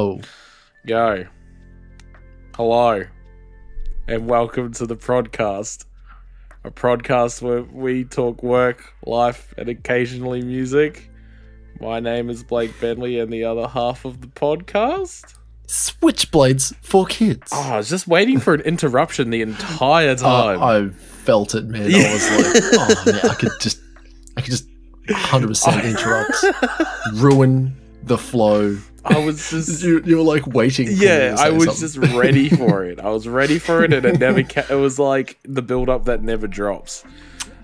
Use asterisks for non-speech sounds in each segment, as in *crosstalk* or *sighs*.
Oh, Go. Hello. And welcome to the podcast. A podcast where we talk work, life, and occasionally music. My name is Blake Bentley, and the other half of the podcast. switchblades for kids. Oh, I was just waiting for an interruption the entire Uh, time. I felt it, man. I was like, *laughs* oh man, I could just, I could just, hundred percent interrupt, *laughs* ruin the flow. I was *laughs* just. You, you were like waiting. Yeah, I was something. just ready for it. I was ready for it, and it never. *laughs* Ca- it was like the build up that never drops.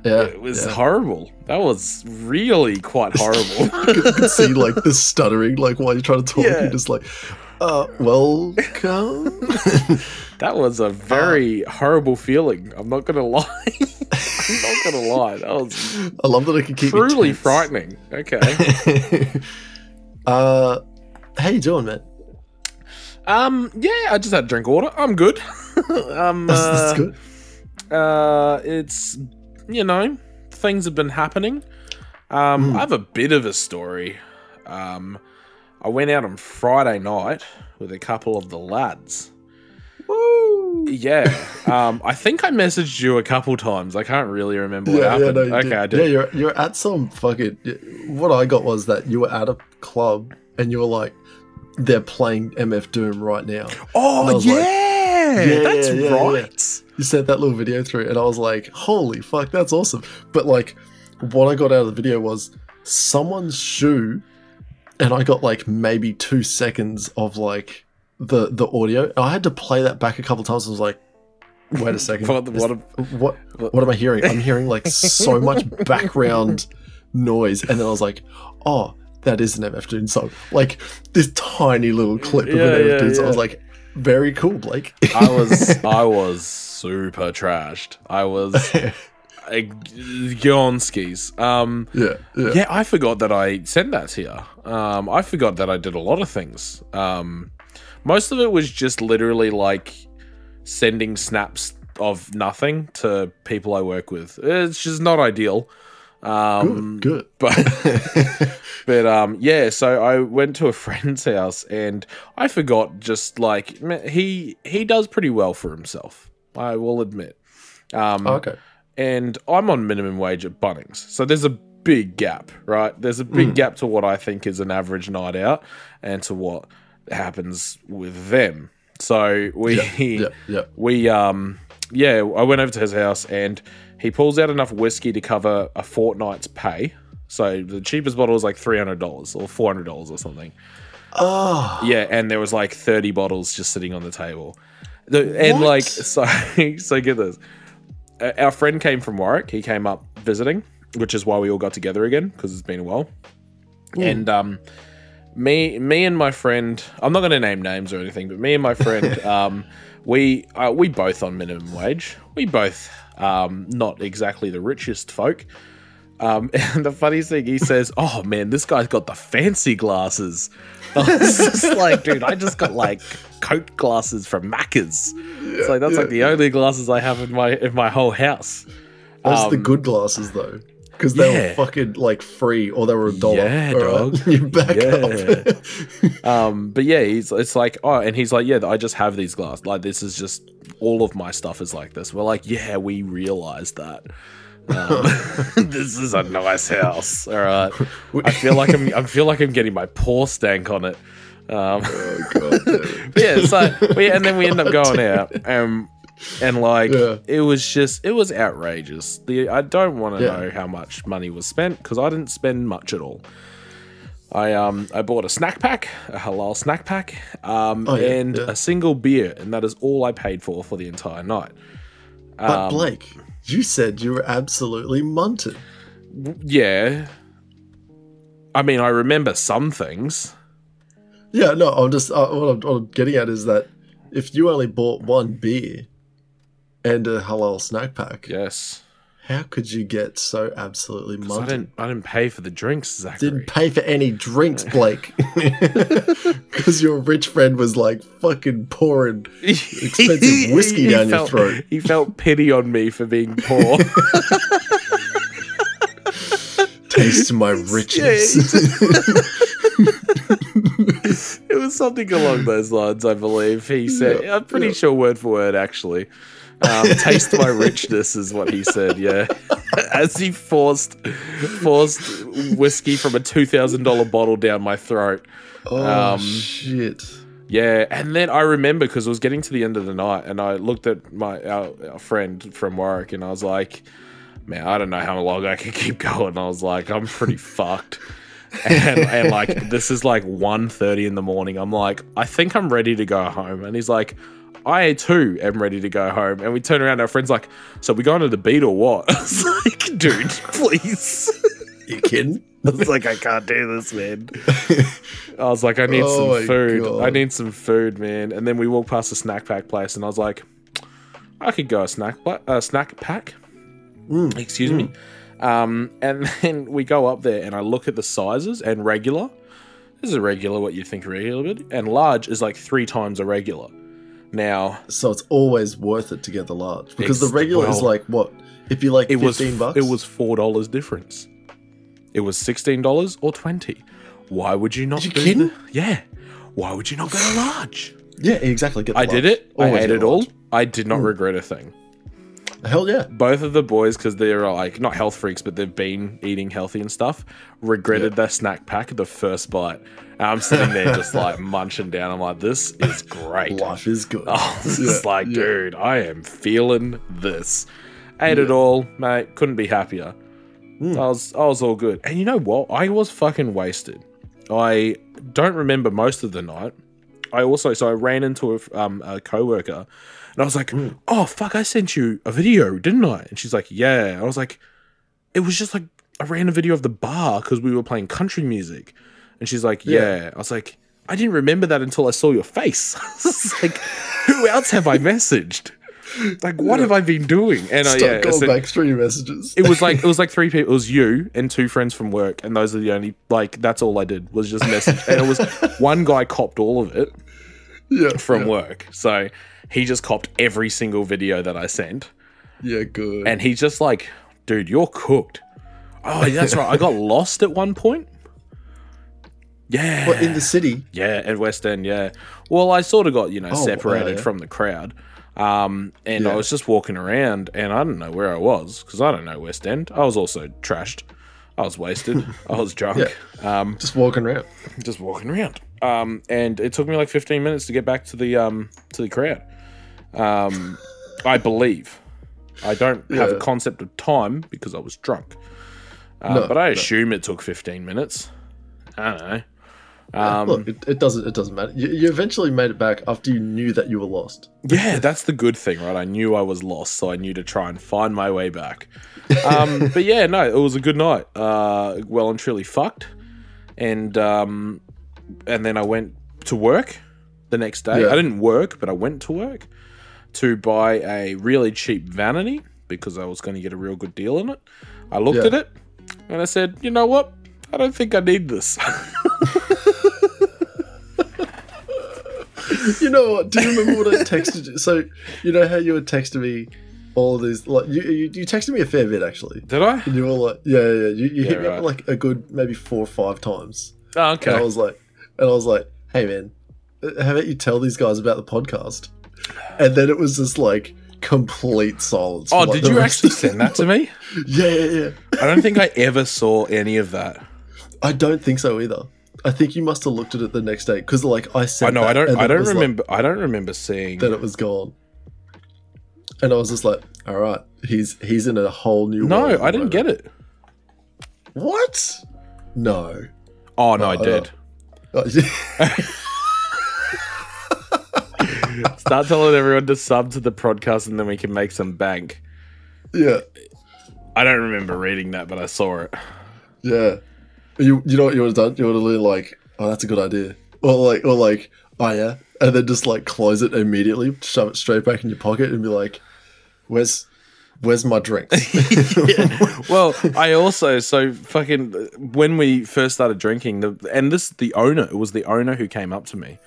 yeah. It was yeah. horrible. That was really quite *laughs* horrible. you could, see like the stuttering, like while you're trying to talk, Yeah. you're just like, uh, welcome. that was a very horrible feeling. I'm not gonna lie. I'm not gonna lie. That was I love that I can keep truly frightening. Okay. uh, how you doing, man? Um. Yeah. I just had a drink of water. I'm good. *laughs* um. *laughs* That's, uh, that's good. Uh. It's you know things have been happening. Um. Mm. I have a bit of a story. Um. I went out on Friday night with a couple of the lads. Woo! Yeah. *laughs* Um, I think I messaged you a couple times. I can't really remember what Yeah, yeah, happened. no, you okay, did. I did. Yeah, you're you're at some fucking. What I got was that you were at a club and you were like, they're playing MF Doom right now. Oh yeah, like, Yeah, that's yeah, yeah. right. You sent that little video through, and I was like, holy fuck, that's awesome. But like, what I got out of the video was someone's shoe, and I got like maybe two seconds of like the the audio. I had to play that back a couple times. I was like, wait a *laughs* second, What- what what what am I hearing? I'm hearing like so much *laughs* background noise, and then I was like, oh, that is an MF Doom song. Like this tiny little clip of Yeah, an MF yeah, Doom song. I was like, very cool, Blake. I *laughs* was I was super trashed. I was *laughs* on skis. Um, yeah, yeah. yeah, I forgot that I sent that to you. Um, I forgot that I did a lot of things. Um, most of it was just literally like sending snaps of nothing to people I work with. It's just not ideal. Um, good, good. *laughs* but but um yeah so i went to a *laughs* friend's house and i forgot just like he he does pretty well for himself i will admit um Oh, okay. and i'm on minimum wage at bunnings so there's a big gap right there's a big gap to what i think is an average night out and to what happens with them so we Yeah, yeah. *laughs* we um yeah i went over to his house and he pulls out enough whiskey to cover a fortnight's pay. So the cheapest bottle was like $300 or $400 or something. Oh, yeah and there was like 30 bottles just sitting on the table. The, and What? like *laughs* so so get this. Uh, our friend came from warwick. He came up visiting which is why we all got together again because it's been a while. And um me me and my friend i'm not going to name names or anything but me and my friend *laughs* um we uh, we both on minimum wage. We both um not exactly the richest folk. Um *laughs* and the funniest thing he says oh man this guy's got the fancy glasses. *laughs* I was just like dude i just got like Coke glasses from macca's. It's like that's like the only glasses i have in my in my whole house. Those are the Um, good glasses though, because they yeah. were fucking like free or they were a dollar. Yeah, dog. *laughs* You back Yeah. up. *laughs* Um, but yeah, he's it's like oh, and he's like yeah, I just have these glass. Like this is just all of my stuff is like this. We're like yeah, we realized that. Um, *laughs* this is a nice house. All right, I feel like I'm I feel like I'm getting my paw stank on it. Um, oh god. yeah, so we, and then we end up going out, um, and like Yeah. it was just it was outrageous. The I don't want to Yeah. know how much money was spent because I didn't spend much at all. I um I bought a snack pack, a halal snack pack, um, Oh, yeah, and a single beer, and that is all I paid for for the entire night. But Um, Blake, you said you were absolutely munted. Yeah. I mean, I remember some things. Yeah, no, I'm just uh, what, I'm, what I'm getting at is that if you only bought one beer and a halal snack pack, Yes. how could you get so absolutely 'Cause I didn't. I didn't pay for the drinks, Zachary. Didn't pay for any drinks, Blake, *laughs* *laughs* because your rich friend was like fucking pouring expensive *laughs* whiskey He down your throat. He felt pity on me for being poor. taste my riches. it was something along those lines, I believe. He said, Yeah, I'm pretty yeah. sure word for word, actually. Um, *laughs* taste my richness is what he said. Yeah, *laughs* as he forced forced whiskey from a two thousand dollar bottle down my throat. Oh Um, shit. Yeah, and then I remember because it was getting to the end of the night, and I looked at my our, our friend from work, and I was like, "Man, I don't know how long I can keep going." I was like, "I'm pretty fucked," and, and like this is like 1.30 in the morning. I'm like, "I think I'm ready to go home," and he's like. I too am ready to go home, and we turn around. Our friend's like, "So we going to the beat or what?" *laughs* I was like, "Dude, *laughs* please." You kidding? *laughs* I was like, "I can't do this, man." I was like, I need Oh some food. God. I need some food, man. And then we walked past a snack pack place, and I was like, I could go a snack pla- a snack pack. Mm, Excuse me. Um, and then we go up there, and I look at the sizes, and regular. This is a regular, what you think regular and large is like three times a regular. Now So it's always worth it to get the large because the regular is like what? If you like it was fifteen bucks. it was four dollars difference. It was sixteen dollars or twenty. Why would you not You do kidding? the- Yeah. Why would you not go to large? yeah, exactly. I did large. it. I ate it all. I did not Mm. regret a thing. Hell yeah. Both of the boys, because they're like not health freaks, but they've been eating healthy and stuff, regretted their snack pack the first bite. And I'm sitting there just *laughs* like munching down. I'm like, this is great. Life is good. Oh, *laughs* this Yeah, is like, yeah. dude, I am feeling this. Ate it all, mate. Couldn't be happier. Mm. I was, I was all good. And you know what? I was fucking wasted. I don't remember most of the night. I also, so I ran into a, um, a coworker, and I was like, Mm. "Oh fuck, I sent you a video, didn't I?" And she's like, "Yeah." I was like, "It was just like a random video of the bar because we were playing country music," and she's like, Yeah. "Yeah." I was like, "I didn't remember that until I saw your face." *laughs* *laughs* Like, who else have I messaged? Like, what have I been doing? And I, Stop yeah, going back through your messages. it was like *laughs* it was like three people. It was you and two friends from work, and those are the only like that's all I did was just message. and it was one guy copped all of it yeah, from yeah. work, so he just copped every single video that I sent, Yeah, good. and he's just like, "Dude, you're cooked." Oh, that's right. I got *laughs* lost at one point. Yeah, What, in the city? yeah, at West End, yeah. Well, I sort of got, you know, Oh, separated wow, yeah. from the crowd. Um, and I was just walking around and I don't know where I was because I don't know West End. I was also trashed. I was wasted. *laughs* I was drunk. Um, Just walking around. just walking around. Um, and it took me like 15 minutes to get back to the um to the crowd. Um, I believe. I don't have a concept of time because I was drunk. Uh, No, but I no. assume it took 15 minutes. I don't know. Um, Look, it, it doesn't. It doesn't matter. You, you eventually made it back after you knew that you were lost. Yeah, that's the good thing, right? I knew I was lost, so I knew to try and find my way back. Um, *laughs* but yeah, no, it was a good night. Uh, well and truly fucked, and um, and then I went to work the next day. Yeah. I didn't work, but I went to work to buy a really cheap vanity because I was going to get a real good deal on it. I looked Yeah. at it and I said, you know what? I don't think I need this. *laughs* You know what? Do you remember what I texted you? So you know how you were texting me all these like you, you you texted me a fair bit actually. Did I? And you were like, yeah, yeah, yeah. You, you Yeah, hit me right. up like a good maybe four or five times. Oh, And okay. I was like, and I was like, hey man, uh, how about you tell these guys about the podcast? And then it was just like complete silence. Oh, like, did you actually send that to me? *laughs* Yeah, yeah, yeah. I don't think I ever saw any of that. I don't think so either. I think you must have looked at it the next day because like I said, I know. I don't. I don't was, like, remember. I don't remember seeing. that it was gone. And I was just like, all right, he's he's in a whole new. No, I didn't get it. What? No. Oh no, I *laughs* Oh, did. Yeah. Start telling everyone to sub to the podcast, and then we can make some bank. yeah, I don't remember reading that, but I saw it. yeah. You you know what you would have done? You would have been like, oh, that's a good idea, or like or like, oh yeah, and then just like close it immediately, shove it straight back in your pocket, and be like, where's where's my drinks? *laughs* well, I also so fucking when we first started drinking, the and this the owner it was the owner who came up to me,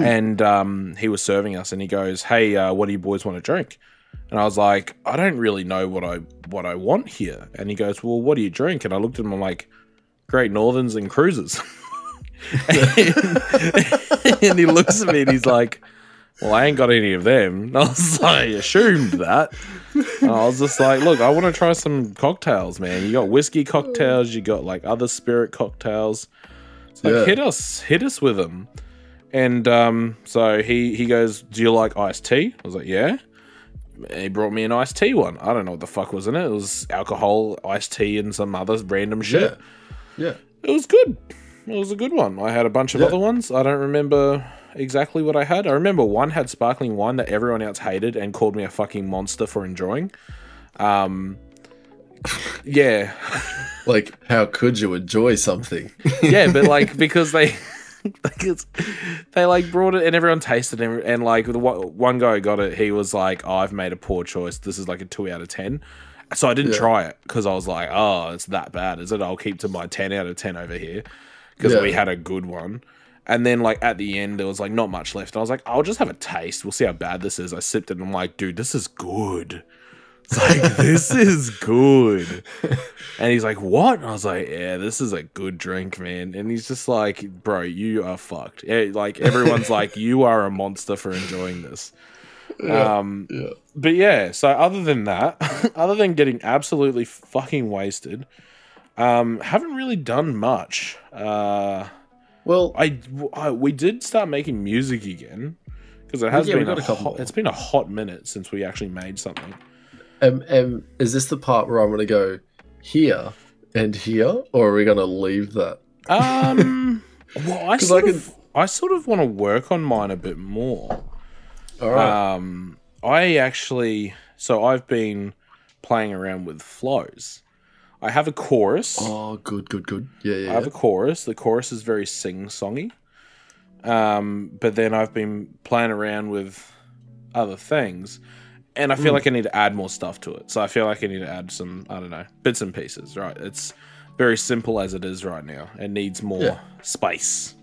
and um, he was serving us, and he goes, "Hey, uh, what do you boys want to drink?" And I was like, "I don't really know what I what I want here." And he goes, "Well, what do you drink?" And I looked at him, I'm like, "Great Northerns and cruisers." and, *laughs* and he looks at me and he's like, well, I ain't got any of them. And I was like, I assumed that. And I was just like, look, I want to try some cocktails, man. You got whiskey cocktails, you got like other spirit cocktails. It's like hit us, hit us with them. And um, so he he goes, do you like iced tea? I was like, yeah. And he brought me an iced tea one. I don't know what the fuck was in it. It was alcohol, iced tea, and some other random shit. Yeah. Yeah. It was good. It was a good one. I had a bunch of Yeah. other ones. I don't remember exactly what I had. I remember one had sparkling wine that everyone else hated and called me a fucking monster for enjoying. Um, *laughs* yeah, Like, how could you enjoy something? yeah, but *laughs* like because they. *laughs* Because they like brought it and everyone tasted it and, and like the one one guy got it, he was like, oh, "I've made a poor choice. This is like a two out of 10. So I didn't Yeah. try it because I was like, "Oh, it's that bad, is it?" I'll keep to my ten out of ten over here because Yeah. we had a good one. And then like at the end, there was like not much left. And I was like, "I'll just have a taste. We'll see how bad this is." I sipped it and I'm like, "Dude, this is good." It's like this *laughs* is good. And he's like, "What?" And I was like, "Yeah, this is a good drink, man." And he's just like, "Bro, you are fucked." Yeah, like everyone's *laughs* like, "You are a monster for enjoying this." Um, Yeah. but yeah, so other than that, *laughs* other than getting absolutely fucking wasted, um, haven't really done much. Uh, Well, I, I we did start making music again because it has Yeah, been a, a hot, it's been a hot minute since we actually made something. Um, um, is this the part where I'm going to go here and here, or are we going to leave that? Um, *laughs* well, I sort I of, I sort of want to work on mine a bit more. All right. Um, I actually, so I've been playing around with flows. I have a chorus. oh, good, good, good. Yeah, yeah. I have yeah. a chorus. The chorus is very sing songy. Um, but then I've been playing around with other things, and I feel Mm. like I need to add more stuff to it. So I feel like I need to add some, I don't know, bits and pieces. Right? It's very simple as it is right now. It needs more Yeah. spice.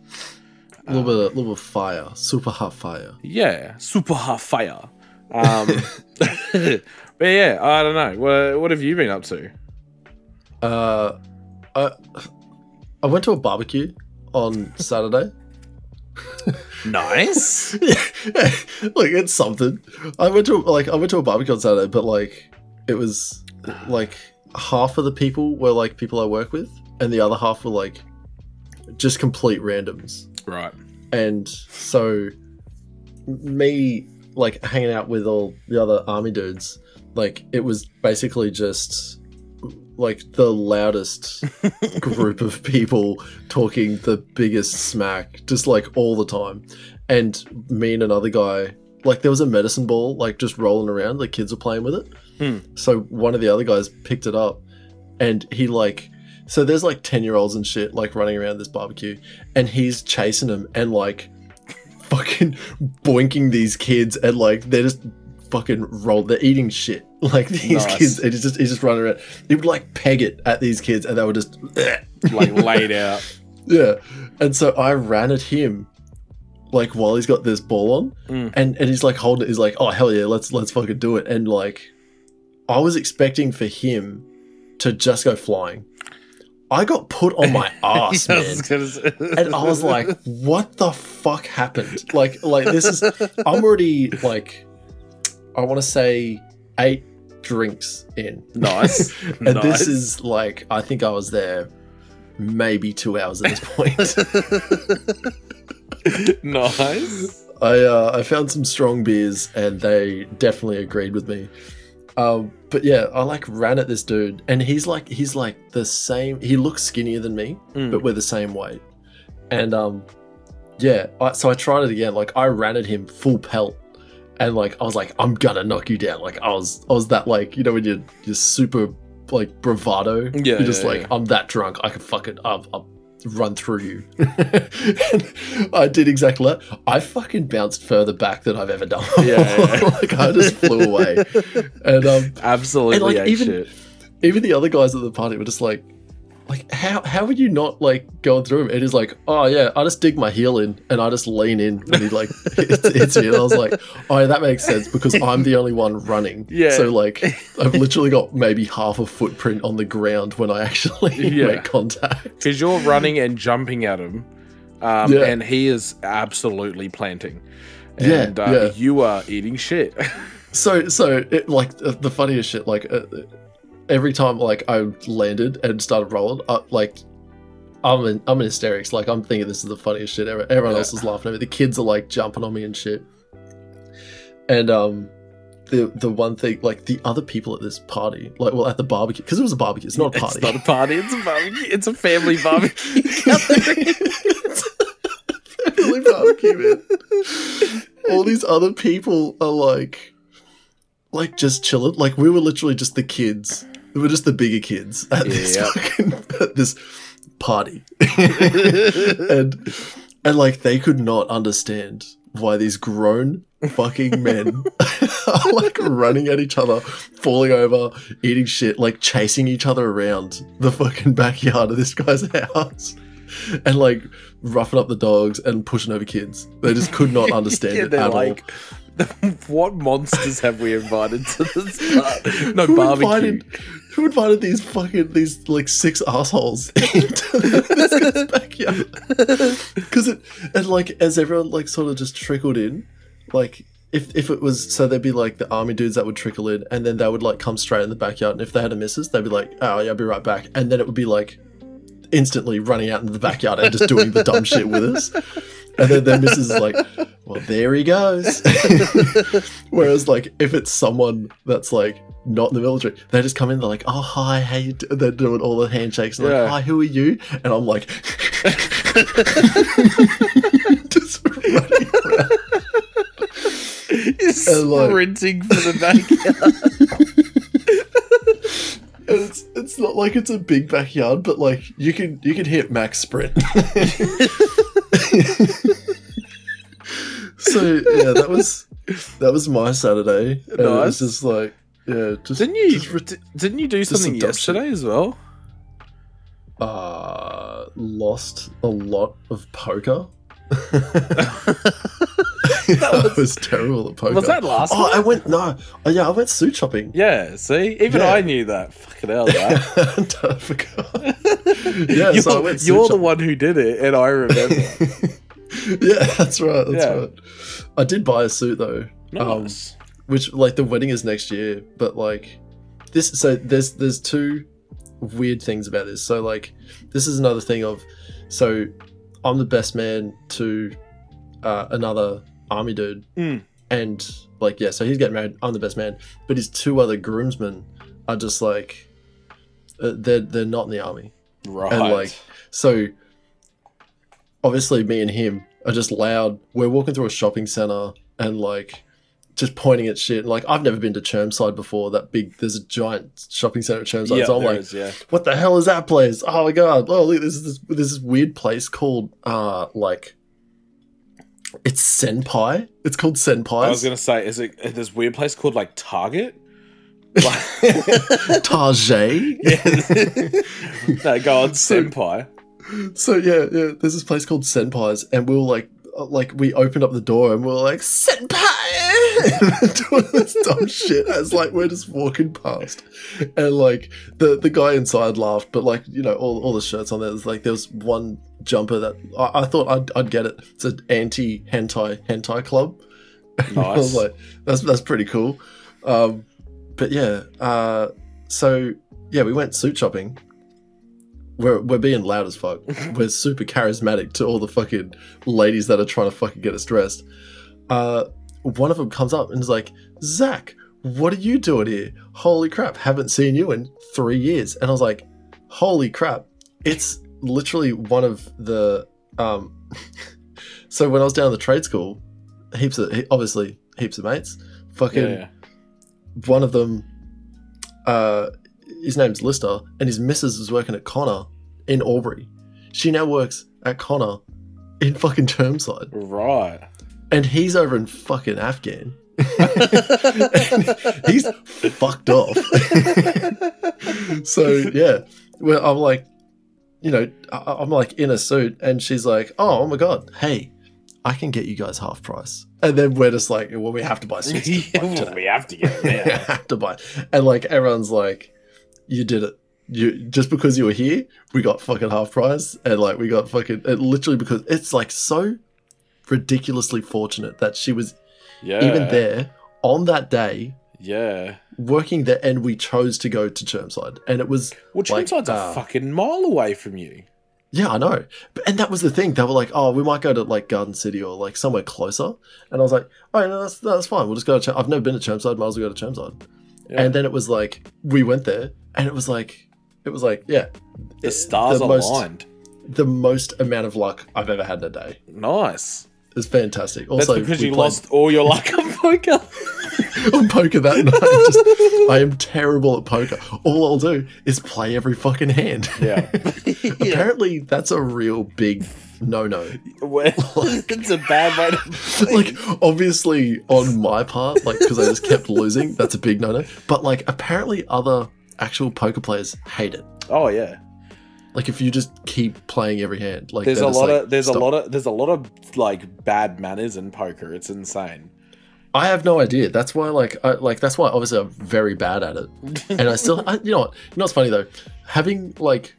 A little bit, of, little bit of fire, super hot fire. Yeah, super hot fire. Um, *laughs* but yeah, I don't know. What, what have you been up to? Uh, I, I went to a barbecue on Saturday. *laughs* Nice. *laughs* like it's something. I went to like I went to a barbecue on Saturday, but like it was like half of the people were like people I work with, and the other half were like just complete randoms. right. And so me like hanging out with all the other army dudes, like it was basically just like the loudest *laughs* group of people talking the biggest smack just like all the time. And me and another guy like there was a medicine ball like just rolling around. The kids were playing with it. Hmm. so one of the other guys picked it up and he like so there's like 10 year olds and shit like running around this barbecue and he's chasing them and like fucking boinking these kids and like they're just fucking roll they're eating shit *laughs* like these Nice. kids he's just he's just running around he would like peg it at these kids and they were just *laughs* Like laid out. yeah and so i ran at him like while he's got this ball on Mm. and and he's like holding it he's like oh hell yeah let's let's fucking do it and like i was expecting for him to just go flying i got put on my *laughs* ass man was gonna say- and I was like, "What the fuck happened?" Like, like this is. I'm already like, I want to say eight drinks in, nice. *laughs* and nice. this is like, I think I was there maybe two hours at this point. *laughs* nice. I uh, I found some strong beers, and they definitely agreed with me. Um, but yeah, I like ran at this dude, and he's like, he's like the same. He looks skinnier than me, Mm. but we're the same weight. And um, yeah, I, so I tried it again. Like I ran at him full pelt, and like I was like, I'm gonna knock you down. Like I was, I was that like you know when you're you're super like bravado. Yeah, you're just yeah, like yeah. I'm that drunk. I can fucking I'll, I'll run through you. *laughs* and I did exactly that. I fucking bounced further back than I've ever done. Yeah, yeah. *laughs* like I just flew away. And um, *laughs* Absolutely And, like, even- shit. even the other guys at the party were just like, like how how would you not like going through him? And he's like, oh yeah, I just dig my heel in and I just lean in when he like *laughs* hits, hits me. And I was like, oh yeah, that makes sense because I'm the only one running. *laughs* Yeah. So like, I've literally got maybe half a footprint on the ground when I actually *laughs* Yeah. make contact. Because you're running and jumping at him. um, Yeah. and he is absolutely planting. Yeah, And uh, yeah. you are eating shit. So, so it, like the funniest shit, like uh, every time like I landed and started rolling, uh, like I'm in, I'm in hysterics. Like I'm thinking this is the funniest shit ever. Everyone else is laughing at me. The kids are like jumping on me and shit. And um, the the one thing, like the other people at this party, like well at the barbecue, because it was a barbecue. It's not a party. It's not a party. It's a barbecue. It's a family *laughs* barbecue. Family barbecue, man. All these other people are like, like just chilling. Like we were literally just the kids. We were just the bigger kids at this Yep. fucking at this party, *laughs* and and like they could not understand why these grown fucking men *laughs* are like running at each other, falling over, eating shit, like chasing each other around the fucking backyard of this guy's *laughs* house. And like roughing up the dogs and pushing over kids. They just could not understand Yeah, it at like, *laughs* what monsters have we invited to this? *laughs* No Who barbecue. invited, who invited these fucking these like six assholes *laughs* into this guy's backyard? Because it and like as everyone like sort of just trickled in, like if if it was so there'd be like the army dudes that would trickle in and then they would like come straight in the backyard and if they had a missus they'd be like oh yeah I'll be right back and then it would be like instantly running out into the backyard and just doing the dumb shit with us. *laughs* And then their missus is like, well, there he goes. *laughs* Whereas, like, if it's someone that's like not in the military, they just come in, they're like, oh, hi, how you They're doing all the handshakes. And Yeah. like, hi, who are you? And I'm like, *laughs* just running around. And, like- sprinting for the backyard. And it's, it's not like it's a big backyard, but like you can you can hit max sprint. So yeah, that was that was my Saturday. And It was just like yeah, just didn't you? just re- d- didn't you do something yesterday as well? uh, lost a lot of poker. *laughs* *laughs* *laughs* That I was- was terrible at poker. Was that last Oh, night? I went no. Oh, yeah, I went suit shopping. Yeah. See, even Yeah. I knew that. Fucking hell, that. *laughs* I forgot. *laughs* Yeah, you're so I went suit you're the one who did it, and I remember. yeah, that's right. That's Yeah. right. I did buy a suit though, um, nice. which like the wedding is next year, but like this. So there's there's two weird things about this. So like this is another thing of so I'm the best man to uh, another army dude, Mm. and like yeah, so he's getting married. I'm the best man, but his two other groomsmen are just like uh, they're they're not in the army. right. and, like, So obviously me and him are just loud. We're walking through a shopping center and like just pointing at shit. Like I've never been to Chermside before. That big there's a giant shopping center at Chermside. yeah, so I'm like, is, yeah. what the hell is that place? Oh my god! Oh look, this is this, this is weird place called uh like it's Senpai. It's called Senpai. I was gonna say, is it is this weird place called like Target? Like- *laughs* Target. Yeah. *laughs* no, go on, So- senpai. So yeah, yeah. There's this place called Senpai's, and we were like, uh, like we opened up the door and we were like, Senpai, doing this dumb shit as like we're just walking past, and like the the guy inside laughed, but like you know all, all the shirts on there. There's like there was one jumper that I, I thought I'd, I'd get it. It's an anti hentai hentai club. *laughs* I was Nice. like, that's that's pretty cool. Um, but yeah, uh, so yeah, we went suit shopping. We're we're being loud as fuck. *laughs* we're super charismatic to all the fucking ladies that are trying to fucking get us dressed. Uh, one of them comes up and is like, Zach, what are you doing here? Holy crap, haven't seen you in three years. And I was like, holy crap, it's literally one of the um. *laughs* so when I was down at the trade school, heaps of obviously heaps of mates. Fucking Yeah, yeah. one of them, uh, his name's Lister, and his missus was working at Connor in Aubrey. She now works at Connor in fucking Chermside, Right. And he's over in fucking Afghan. *laughs* He's fucked off. so yeah, well, I'm like, you know, I'm like in a suit, and she's like, "Oh, oh my god, hey, I can get you guys half price." And then we're just like, "Well, we have to buy *laughs* suits." yeah, well, we have to get *laughs* We have to buy, and like everyone's like, "You did it, you just because you were here, we got fucking half price, and like we got fucking it literally because it's like so ridiculously fortunate that she was Yeah. even there on that day Yeah. working there, and we chose to go to Chermside, and it was Well, like, Chermside's uh, a fucking mile away from you. Yeah, I know. And that was the thing. They were like, "Oh, we might go to like Garden City or like somewhere closer." And I was like, "Oh, no, that's that's fine. We'll just go to. Ch- I've never been to Chermside. Might as well go to Chermside." Yeah. And then it was like we went there, and it was like, it was like, yeah, The stars the most- aligned. the most amount of luck I've ever had in a day. Nice. It's fantastic. That's Also, because you played lost all your luck on poker. *laughs* on poker that night. Just, I am terrible at poker. All I'll do is play every fucking hand. Yeah. *laughs* Apparently, that's a real big no-no. Well, *laughs* it's a bad way to like obviously on my part like because i just kept losing that's a big no-no but like apparently other actual poker players hate it Oh yeah. Like if you just keep playing every hand like There's a lot like, of there's "Stop." a lot of there's a lot of like bad manners in poker. It's insane. i have no idea that's why like I, like that's why obviously i'm very bad at it and i still I, you know what you know what's funny though having like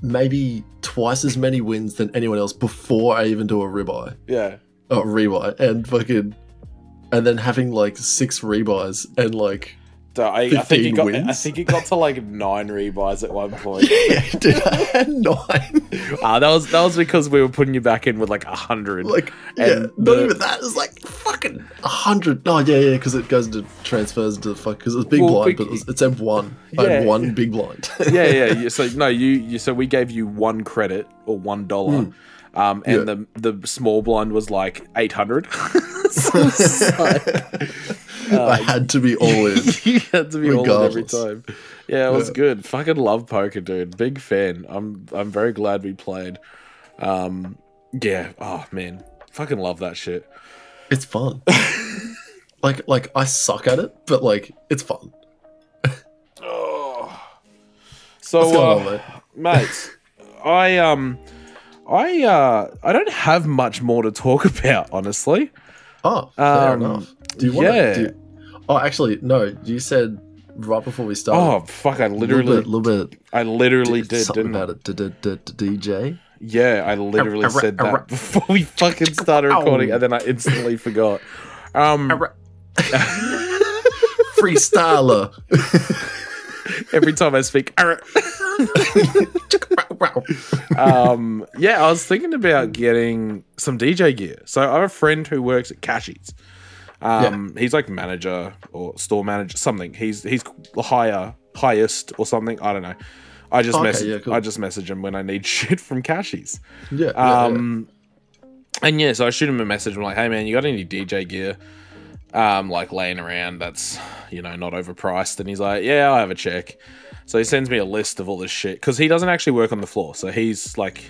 maybe twice as many wins than anyone else before i even do a ribeye Yeah. oh rebuy and fucking and then having like six rebuys and like So I, I think it 15 got I think it got to like nine rebuys at one point. *laughs* yeah, dude, I had *laughs* nine. Ah, that was that was because we were putting you back in with like a hundred. Like, yeah, And not even that. It's like fucking a hundred. No, yeah, yeah, because it goes into transfers into the fuck. Because it was big Well, blind, bec- but it, was, it said one. I had Yeah. one big blind. yeah, yeah. you- *laughs* So no, you, you so we gave you one credit or one dollar, um, and. Yeah. the the small blind was like eight hundred. *laughs* *laughs* I had to be all in. *laughs* you had to be all in every time. Yeah, it was Yeah. good. Fucking love poker, dude. Big fan. I'm I'm very glad we played. Um, yeah. Oh man, fucking love that shit. It's fun. like, like I suck at it, but like it's fun. Oh. So, uh, on, mate? mates, I um, I uh, I don't have much more to talk *laughs* about, honestly. Oh, fair Um, enough. Do you want yeah. to? Oh, actually, no. You said right before we started. Oh fuck! I a little literally, bit, little bit. I literally did, something didn't I? about it. DJ. Yeah, I literally Arr, said arr, that before we fucking started recording, Ow. and then I instantly forgot. Um, *laughs* Freestyler. *laughs* every time I speak, um, yeah, I was thinking about getting some DJ gear. So I have a friend who works at Cashies. Um, he's like manager or store manager, something. He's he's the higher, highest or something. I don't know. I just Okay, message. yeah, cool. I just message him when I need *laughs* shit from Cashies. yeah, yeah, yeah. Um, and yeah, so I shoot him a message. I'm like, hey man, you got any DJ gear, um, like laying around that's you know not overpriced? And he's like, yeah, I have a check. So he sends me a list of all this shit because he doesn't actually work on the floor. So he's like,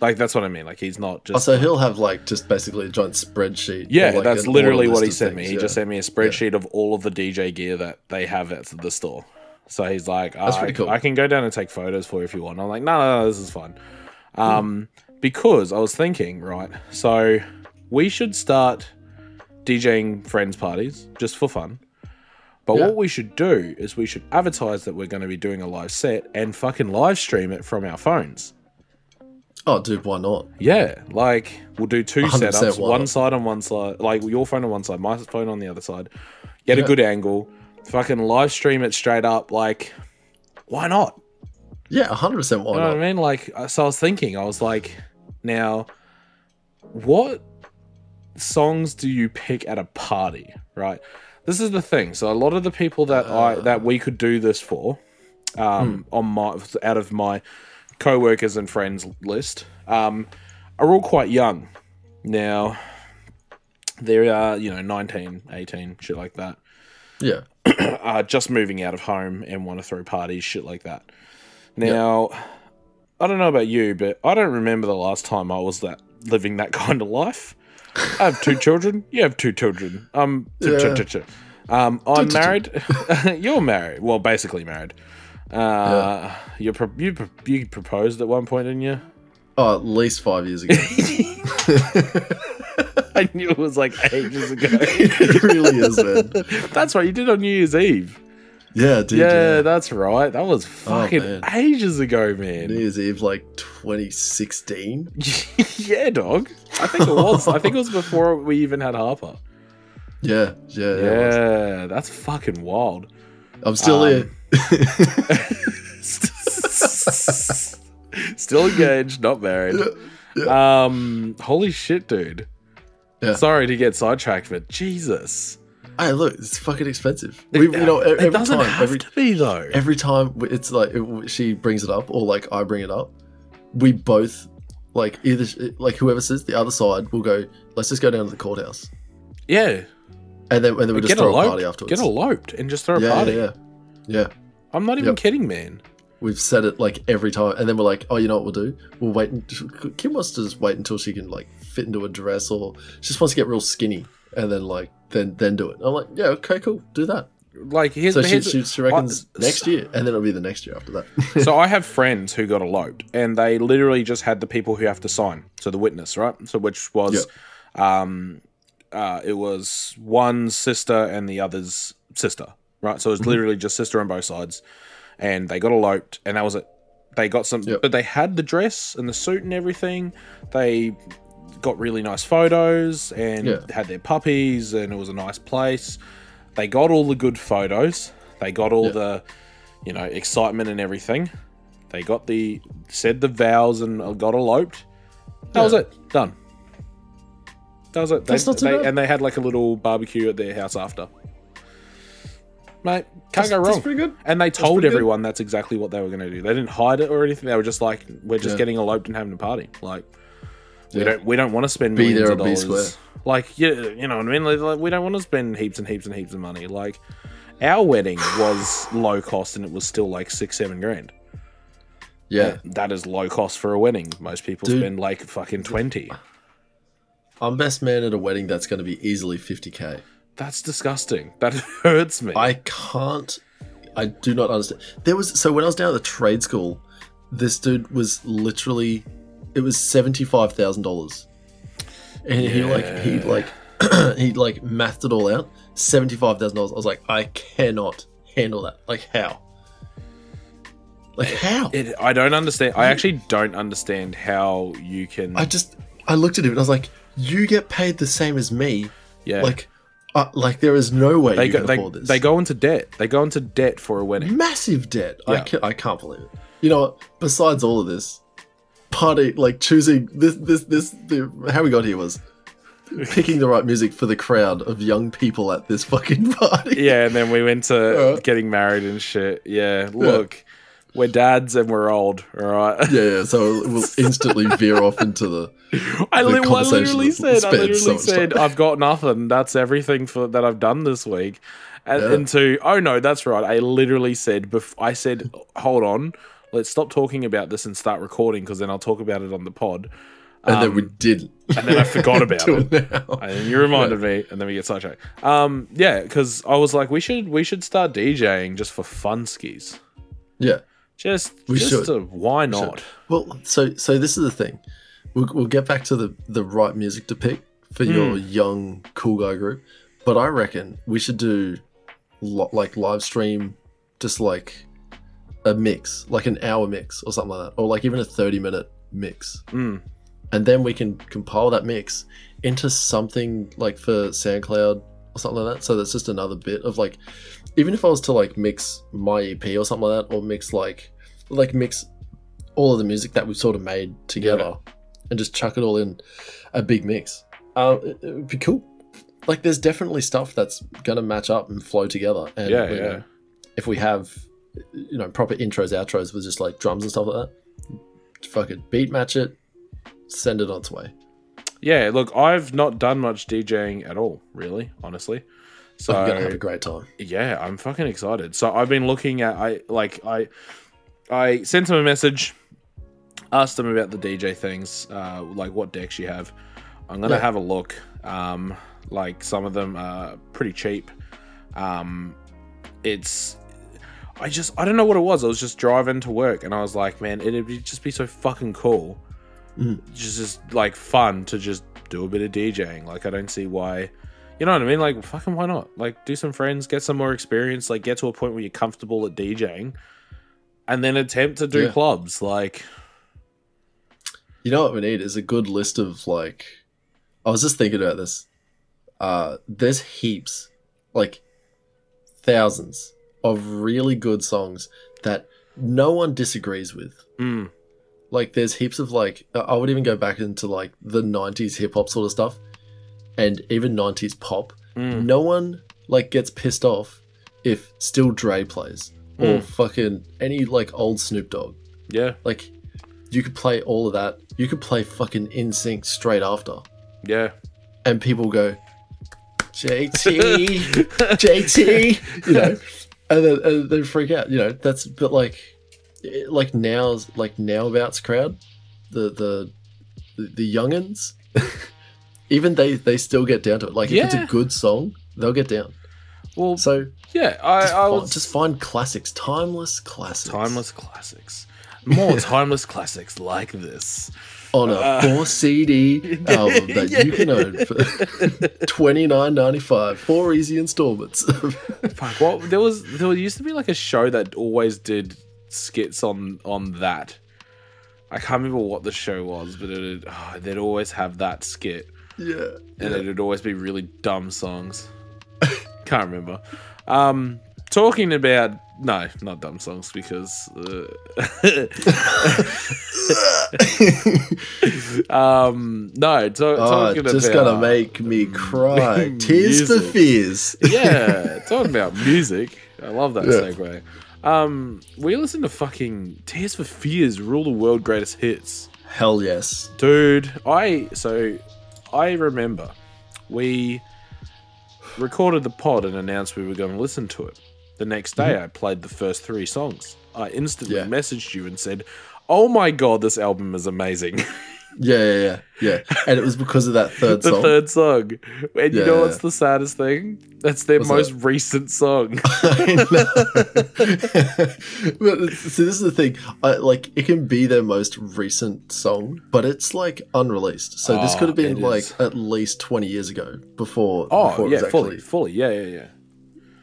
like that's what I mean. Like he's not just. Oh, so he'll have like just basically a giant spreadsheet. yeah, like, that's literally what he sent me. things, He yeah. just sent me a spreadsheet of all of the DJ gear that they have at the store. So he's like, That's "Ah, pretty I, cool. I can go down and take photos for you if you want. I'm like, no, no, no, this is fun. Hmm. Um, because I was thinking, right, so we should start DJing friends parties just for fun. But Yeah. what we should do is we should advertise that we're going to be doing a live set and fucking live stream it from our phones. Oh, dude, why not? Yeah, like we'll do two 100% setups, one side on one side, like your phone on one side, my phone on the other side. Get a good angle, fucking live stream it straight up. Like, why not? Yeah, hundred percent. Why You know not? what I mean? Like, uh, so I was thinking, I was like, now, what songs do you pick at a party? Right. This is the thing. So a lot of the people that I Uh. that we could do this for, um, Hmm. on my out of my co-workers and friends list, um, are all quite young. Now, they're uh, you know 19, 18, shit like that Yeah, *clears throat* uh, just moving out of home and want to throw parties, shit like that. Now, I don't know about you, but I don't remember the last time I was that living that *laughs* kind of life. I have two children. You have two children. Um, Yeah. um, I'm married. *laughs* You're married. Well, basically married. Uh, you pro- you pro- you proposed at one point, didn't you? oh, at least five years ago. *laughs* I knew it was like ages ago. *laughs* it really is, man. That's right. You did on New Year's Eve. Yeah, dude. yeah, Yeah, that's right. That was fucking man. ages ago, man. New. Year's Eve, like 2016. *laughs* yeah, dog. I think it was. I think it was before we even had Harper. Yeah, yeah, yeah. Yeah, that's fucking wild. I'm still Um, here. *laughs* Still engaged, not married. Um, holy shit, dude. Yeah. Sorry to get sidetracked, but Jesus, Hey, look, it's fucking expensive. We, you know, e- it every doesn't time, have every to be though. every time it's like it- she brings it up or like I bring it up, we both like either like whoever says the other side will go. Let's just go down to the courthouse, yeah, and then and then we just throw a eloped. party afterwards. Get eloped and just throw a yeah, party. yeah, yeah, yeah. I'm not even Yep. kidding, man. We've said it like every time, and then we're like, oh, you know what we'll do? We'll wait. Kim wants to just wait until she can like fit into a dress, or she just wants to get real skinny, and then like then then do it. I'm like, yeah, okay, cool, do that. Like here's, So she, here's she, she reckons I- next year, and then it'll be the next year after that. *laughs* so I have friends who got eloped, and they literally just had the people who have to sign, so the witness, right? So which was, um, uh, it was one sister and the other's sister, right? So it was literally just sister on both sides, and they got eloped, and that was it. They got some, Yep. but they had the dress and the suit and everything. They got really nice photos and Yeah. had their puppies, and it was a nice place. They got all the good photos. They got all Yeah. the, you know, excitement and everything. They got the said the vows and got eloped. That was it. Done. That was it. They, That's not too they- and they had like a little barbecue at their house after. Mate, can't That's- go that's wrong. pretty good. And they told good. everyone that's exactly what they were going to do. They didn't hide it or anything. They were just like, "We're just Yeah. getting eloped and having a party." Like, we Yeah. don't we don't want to spend Be millions there of or be dollars. square. Like, you, you know what I mean? Like, we don't want to spend heaps and heaps and heaps of money. Like, our wedding was low cost and it was still like six seven grand. Yeah, That is low cost for a wedding. Most people Dude. spend like fucking twenty. I'm best man at a wedding that's going to be easily 50k. That's disgusting. That *laughs* hurts me. I can't. I do not understand. There was so when I was down at the trade school, this dude was literally, it was seventy five thousand dollars, and he like he like *clears throat* he like mathed it all out. Seventy five thousand dollars. I was like, I cannot handle that. Like how? Like how? It, I don't understand. I actually don't understand how you can. I just I looked at him and I was like, you get paid the same as me. yeah, Like, uh, like there is no way they you go can they, afford this. they go into debt. They go into debt for a wedding. massive debt. I Yeah. can't, I can't believe it. You know? Besides all of this, party like choosing this this this the, how we got here was picking the right music for the crowd of young people at this fucking *laughs* party. Yeah, and then we went to Uh. getting married and shit. Yeah, look, we're dads and we're old. All right. Yeah, yeah. So we'll *laughs* instantly veer off into the. I, The li- I literally said, I literally so said, time. I've got nothing. That's everything for that I've done this week. And, Yeah. and to, oh no, that's right. I literally said, bef- I said, hold on, let's stop talking about this and start recording because then I'll talk about it on the pod. And then we didn't. and then I forgot about it. now. And then you reminded me, and then we get sidetracked. Um, yeah, because I was like, we should we should start DJing just for fun skis. Yeah. Just, We just should. to- why not? Well, so so this is the thing. We'll, we'll get back to the the right music to pick for your young cool guy group, but I reckon we should do lo- like live stream, just like a mix, like an hour mix or something like that, or like even a thirty minute mix, Mm. and then we can compile that mix into something like for SoundCloud or something like that. So that's just another bit of like, even if I was to like mix my EP or something like that, or mix like like mix all of the music that we've sort of made together and just chuck it all in a big mix. Uh, it, it would be cool. Like, there's definitely stuff that's gonna match up and flow together. And Yeah, yeah. know, if we have, you know, proper intros, outros with just like drums and stuff like that, fucking beat match it, send it on its way. Yeah, look, I've not done much DJing at all, really, honestly. So I'm gonna have a great time. yeah, I'm fucking excited. So I've been looking at I like I I sent him a message, asked him about the DJ things, uh, like what decks you have. I'm gonna Yeah. have a look. Um, like some of them are pretty cheap. Um, it's I just I don't know what it was. I was just driving to work and I was like, man, it'd be, just be so fucking cool, Mm. just just like fun to just do a bit of DJing. Like I don't see why You know what I mean? Like, fucking, why not? Like, do some friends, get some more experience, like, get to a point where you're comfortable at DJing, and then attempt to do Yeah. clubs. Like, You know what we need is a good list of like. I was just thinking about this. Uh, there's heaps, like thousands of really good songs that no one disagrees with. mm, Like, there's heaps of like. I would even go back into like the '90s hip hop sort of stuff, and even '90s pop. mm, No one like gets pissed off if Still Dre plays or Mm. fucking any like old Snoop Dogg. yeah, Like, you could play all of that. You could play fucking NSYNC straight after, yeah. and people go, JT, *laughs* JT, you know, and then and they freak out. You know, that's but like, like now's like nowabouts crowd, the the the, youngins, *laughs* even they they still get down to it. Like if it's a good song, they'll get down. Well, So yeah, I, just, I was just find classics, timeless classics, timeless classics. More *laughs* timeless classics like this. On a Uh, four CD *laughs* album that you can own for *laughs* twenty nine ninety five, four easy installments. *laughs* Fuck, what there was there used to be like a show that always did skits on on that. I can't remember what the show was, but it oh, they'd always have that skit, yeah, and yeah. it'd always be really dumb songs. can't remember. Um, talking about no, not dumb songs because. Uh, *laughs* um, no, to- oh, talking just about gonna make me cry. *laughs* Tears for fears. *laughs* yeah, talking about music. I love that Yeah. segue. Um, we listen to fucking Tears for Fears, Rule the World Greatest Hits. Hell yes. Dude, I so I remember we recorded the pod and announced we were going to listen to it. The next day, I played the first three songs. I instantly Yeah. messaged you and said, "Oh my god, this album is amazing." *laughs* Yeah, yeah, yeah, yeah. And it was because of that third the song. third song, and you know yeah. what's the saddest thing? That's their What's most recent song. *laughs* I know. *laughs* but see, this is the thing. I, like, it can be their most recent song, but it's like unreleased. So this Oh, could have ah, been like is. at least twenty years ago before. Oh before yeah, was fully, fully, yeah, yeah, yeah.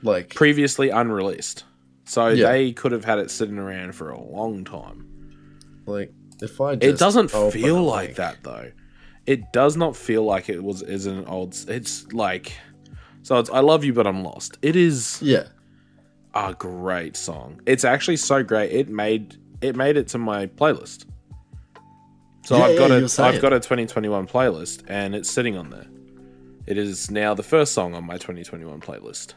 like Previously unreleased, so Yeah. they could have had it sitting around for a long time. Like if I. Just it doesn't open feel a like that though. It does not feel like it was is an old. It's like so. It's I love you, but I'm lost. It is Yeah, a great song. It's actually so great. It made it made it to my playlist. So Yeah, I've got yeah, a. I've got a 2021 playlist, and it's sitting on there. It is now the first song on my 2021 playlist,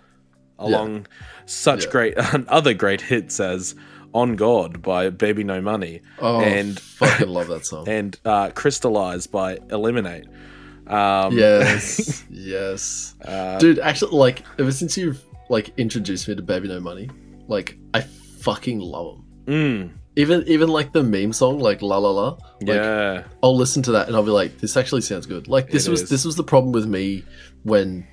along such Yeah. great *laughs* other great hits as "On God" by Baby No Money oh, and fucking love that song. *laughs* and uh, "Crystallize" by Eliminate. Um, yes, *laughs* yes, uh, dude. Actually, like ever since you've like introduced me to Baby No Money, like I fucking love them. mm, Even even like the meme song, like La La La. Like, yeah, I'll listen to that and I'll be like, this actually sounds good. Like this It was is. this was the problem with me when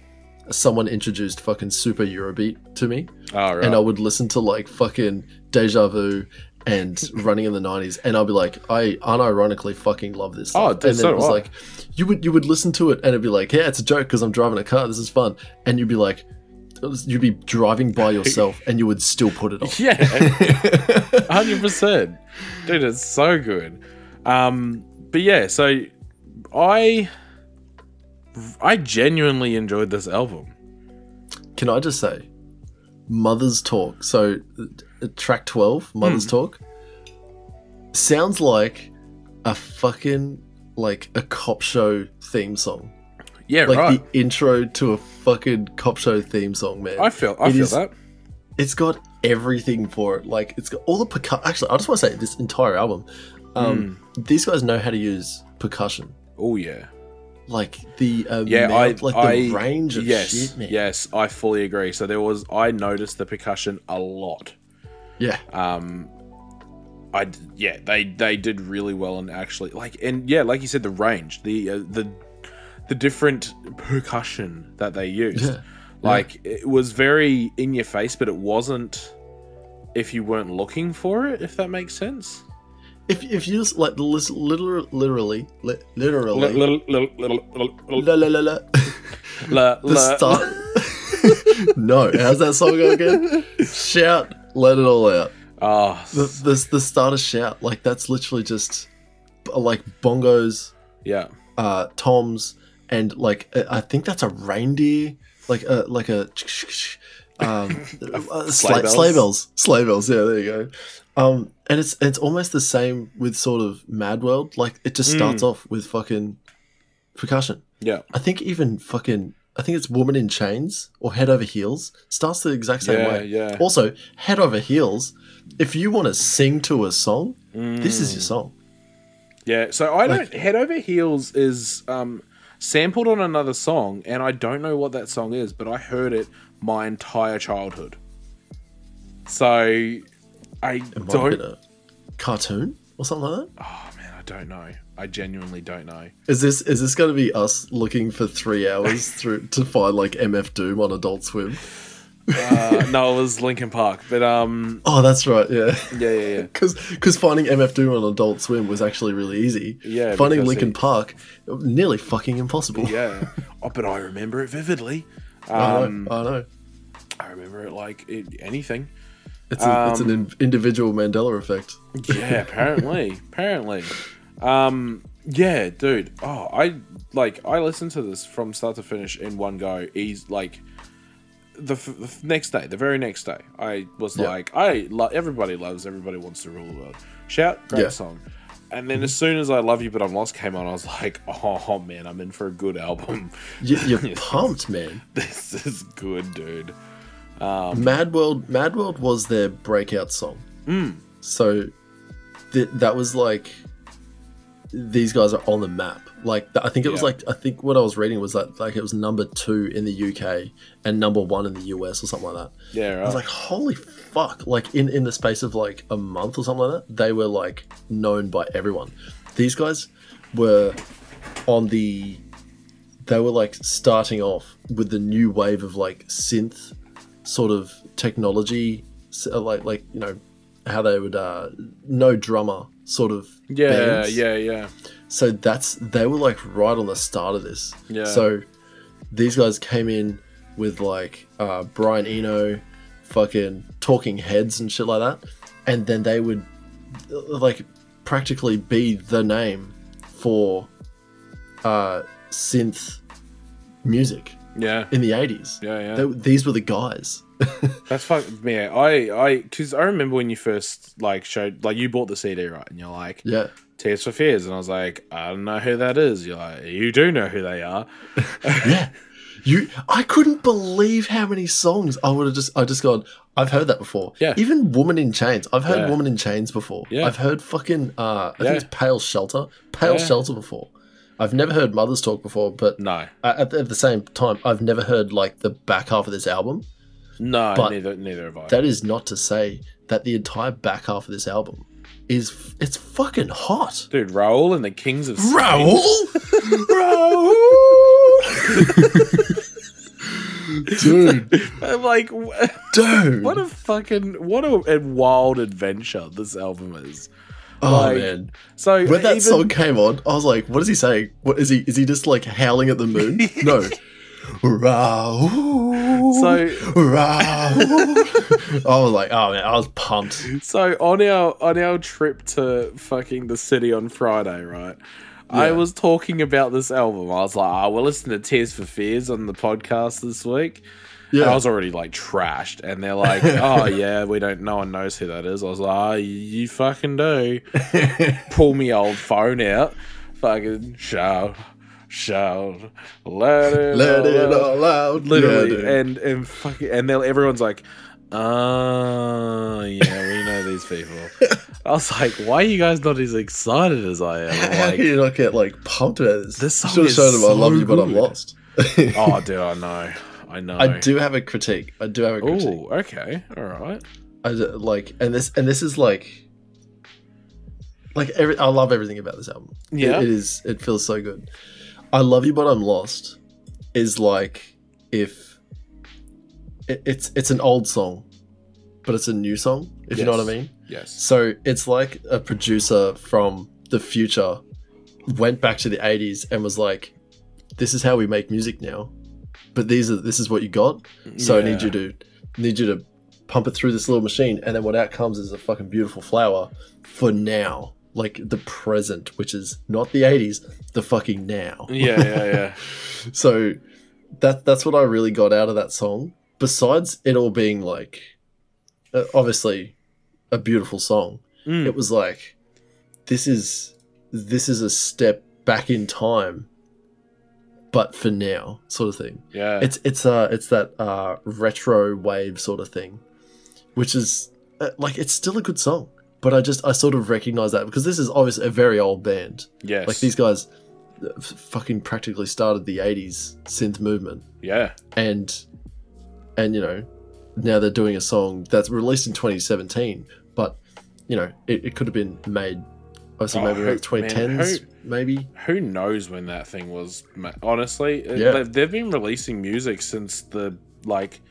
someone introduced fucking super Eurobeat to me, all right. and I would listen to like fucking Deja Vu and Running in the '90s, and I'll be like, I unironically fucking love this. Oh, Stuff. dude, and then so it was I. like, you would you would listen to it and it'd be like, yeah, it's a joke because I'm driving a car. This is fun, and you'd be like. You'd be driving by *laughs* yourself and you would still put it on. yeah, *laughs* hundred percent, dude. It's so good. Um, but yeah, so I I genuinely enjoyed this album. Can I just say, Mother's Talk. So, track 12, Mother's Hmm. Talk, sounds like a fucking, like a cop show theme song. Yeah, Like right. the intro to a fucking cop show theme song, man. I feel I it feel is- that. it's got everything for it. Like, it's got all the percussion. Actually, I just want to say this entire album, um, Hmm. these guys know how to use percussion. Oh yeah. Like the uh, Yeah, I like I the range of yes, shit, man. yes, I fully agree. So there was I noticed the percussion a lot. Yeah, um I yeah they they did really well and actually like and yeah like you said the range the uh, the the different percussion that they used. Yeah, like it was very in your face but it wasn't if you weren't looking for it if that makes sense. If if you just like literally literally. Li- literally the start. no, how's that song go again? Shout, let it all out. Oh, The, the the start of shout, like that's literally just uh, like bongos, yeah. uh, toms, and like uh, I think that's a reindeer, like a like a um, *laughs* uh, sleigh, bells? sleigh bells, sleigh bells. Yeah, there you go. Um, and it's it's almost the same with sort of Mad World. Like it just starts Mm. off with fucking percussion. Yeah. I think even fucking I think it's Woman in Chains or Head Over Heels starts the exact same Yeah, way. yeah. Also, Head Over Heels. If you want to sing to a song, this is your song. Yeah, so I Like- don't. Head Over Heels is um, sampled on another song, and I don't know what that song is, but I heard it my entire childhood. So I It might have don't. cartoon or something like that. Oh man, I don't know. I genuinely don't know. Is this is this going to be us looking for three hours *laughs* through to find like MF Doom on Adult Swim? Uh, no, it was Linkin Park, but um, Oh, that's right. Yeah. yeah, yeah, yeah. *laughs* Because finding MF Doom on Adult Swim was actually really easy. Yeah, Finding because Linkin he- Park, nearly fucking impossible. Yeah. *laughs* Oh, but I remember it vividly. I Um, know. I know. I remember it like it, anything. It's, a, it's an um, in- individual Mandela effect. Yeah, apparently, apparently. Um, yeah, dude. Oh, I like I listened to this from start to finish in one go. He's like the, f- the f- next day, the very next day. I was like, I lo- everybody loves, everybody wants to rule the world. Shout, great Yeah. song. And then as soon as I Love You But I'm Lost came on, I was like, *laughs* oh man, I'm in for a good album. You, you're *laughs* pumped, man. this is good, dude. Mad World, Mad World was their breakout song. Mm. So th- that was like these guys are on the map. Like I think it was Yeah. like I think what I was reading was that like it was number two in the UK and number one in the US or something like that. Yeah, right. I was like, holy fuck! Like in in the space of like a month or something like that, they were like known by everyone. These guys were on the. They were like starting off with the new wave of like synth sort of technology, like like you know how they would uh no drummer sort of yeah, bands. yeah, yeah. So that's they were like right on the start of this. Yeah. So these guys came in with like uh, Brian Eno, fucking Talking Heads and shit like that, and then they would uh, like practically be the name for uh, synth music Yeah, in the eighties. yeah, yeah. They, these were the guys. That's fuck yeah. I I because I remember when you first like showed like you bought the CD right, and you're like Yeah. Tears for Fears, and I was like, I don't know who that is. You're like, you do know who they are. *laughs* yeah. You, I couldn't believe how many songs I would have just. I just gone. I've heard that before. Yeah. Even "Woman in Chains." I've heard Yeah. "Woman in Chains" before. Yeah. I've heard fucking. Uh, I Yeah. think it's "Pale Shelter." "Pale Yeah. Shelter" before. I've never heard "Mother's Talk" before, but No, at, at the same time, I've never heard like the back half of this album. No, But neither neither have I. That is not to say that the entire back half of this album is it's fucking hot. Dude, Raoul and the Kings of Spain. Raoul. *laughs* *laughs* Dude, I'm like, dude. what a fucking what a, a wild adventure this album is. oh like, man. So when that even- song came on, I was like, "What is he saying? What is he? Is he just like howling at the moon? *laughs* no, Raoul. So- Raoul. I was like, "Oh man, I was pumped." So on our on our trip to fucking the city on Friday, right? I was talking about this album. I was like, "Oh, we'll listen to Tears for Fears on the podcast this week." And I was already like trashed, and they're like, "Oh *laughs* yeah, we don't. No one knows who that is." I was like, "Oh, you fucking do." Pull me old phone out, fucking shout, shout, let it, let all it out. all out. literally, Yeah, and and fucking, and then everyone's like, "Oh yeah, we know these people." I was like, "Why are you guys not as excited as I am?" I'm How like, can you not get like pumped about this? This song Should have shown him I love you, but I'm lost. *laughs* "Oh, dude, I know, I know." I do have a critique. I do have a critique. Oh, okay, all right. I d- like, and this and this is like, like every. I love everything about this album. It- Yeah. it is. It feels so good. I love you, but I'm lost. Is like if it, it's it's an old song, but it's a new song. If you know what I mean. Yes. So it's like a producer from the future went back to the 80s and was like, "This is how we make music now. but these are this is what you got. So I need you to need you to pump it through this little machine, and then what out comes is a fucking beautiful flower for now, like the present, which is not the '80s, the fucking now. Yeah, yeah, yeah. *laughs* So that that's what I really got out of that song. Besides it all being like, uh, obviously, a beautiful song. Mm. It was like, this is this is a step back in time, but for now, sort of thing. yeah. It's it's uh it's that uh retro wave sort of thing, which is uh, like it's still a good song. But I just I sort of recognize that because this is obviously a very old band. yes. Like these guys, uh, fucking practically started the '80s synth movement, Yeah. and and you know now they're doing a song that's released in 2017, but you know it, it could have been made. Obviously, Oh, maybe who- like 2010s, man, who- maybe. Who knows when that thing was? Honestly, Yeah. they've, been releasing music since the like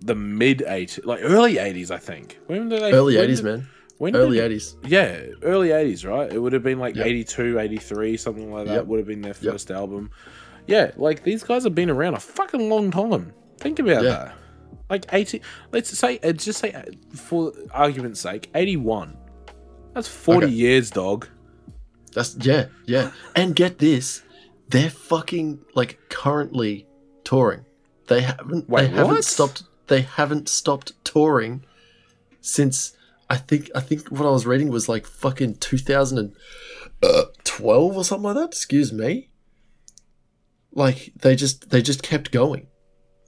the mid 80s, like early 80s, I think. When did they? Early when 80s, did- man. When Early did- 80s. Yeah, early 80s, right? It would have been like Yep. 82, 83, something like that. Yep. Would have been their Yep. first album. Yeah, like these guys have been around a fucking long time. Think about Yeah. that. Like 80, let's say, uh, just say, uh, for argument's sake, 81. That's 40 Okay. years, dog. That's yeah, yeah. *gasps* And get this, they're fucking like currently touring. They haven't Wait, they haven't what? stopped they haven't stopped touring since I think I think what I was reading was like fucking 2012 or something like that. Excuse me. Like they just they just kept going.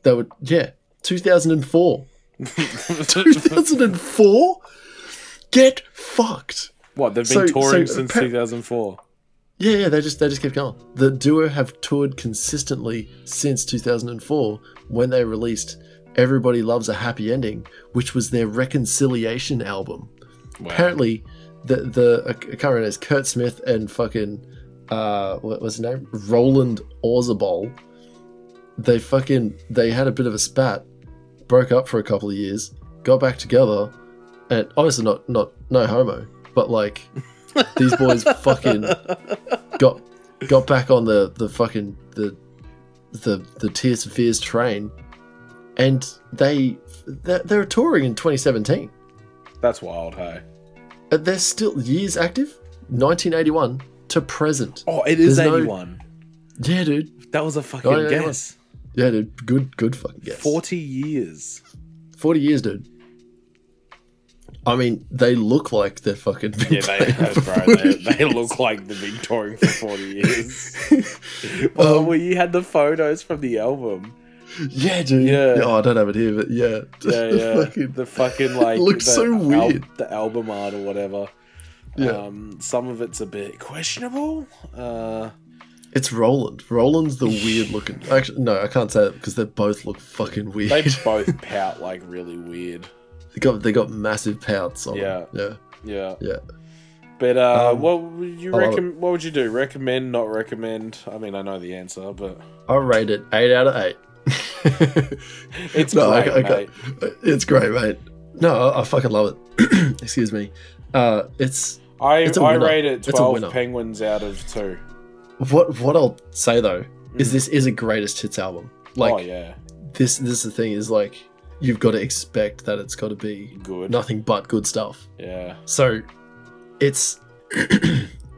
They would yeah, 2004. 2004? *laughs* Get fucked. What they've been So- touring so since appar- 2004. Yeah, yeah, they just they just kept going. The duo have toured consistently since 2004 when they released Everybody Loves a Happy Ending, which was their reconciliation album. Wow. Apparently, the the I can't remember it's Curt Smith and fucking uh what was his name Roland Orzabal. They fucking they had a bit of a spat, broke up for a couple of years, got back together, and obviously not not no homo, but like *laughs* these boys fucking got got back on the the fucking the the the Tears for Fears train, and they they're, touring in 2017. That's wild, hey. Uh, They're still years active, 1981 to present. Oh, it is There's no- 81. Yeah, dude. That was a fucking Oh, yeah, yeah. guess. Yeah, dude. Good, good fucking guess. 40 years. 40 years, dude. I mean, they look like they're fucking. Been Yeah, they, playing for bro, 40 they, they look like they've been touring for 40 years. *laughs* oh, Um, well, you had the photos from the album. Yeah, dude. Yeah. Oh, I don't have it here, but yeah. *laughs* Yeah, The yeah. fucking- the fucking, like, looks the so al- weird. the album art or whatever. Yeah. Um, some of it's a bit questionable. Uh, It's Roland. Roland's the *laughs* weird looking. Actually, no, I can't say that because they both look fucking weird. they *laughs* both pout like really weird. They got they got massive pouts on. Yeah. them. Yeah. Yeah, yeah. But uh, Um, what would you I recommend? What would you do? Recommend? Not recommend? I mean, I know the answer, but I rate it eight out of eight. *laughs* it's No, great, I mate. It's great, mate. No, I, I fucking love it. *clears throat* Excuse me. Uh, it's I It's a I winner. rate it twelve penguins out of two. what what I'll say though is Mm. this is a greatest hits album. Like oh yeah, this this is the thing is like you've got to expect that it's got to be good. nothing but good stuff. Yeah, So it's *clears throat*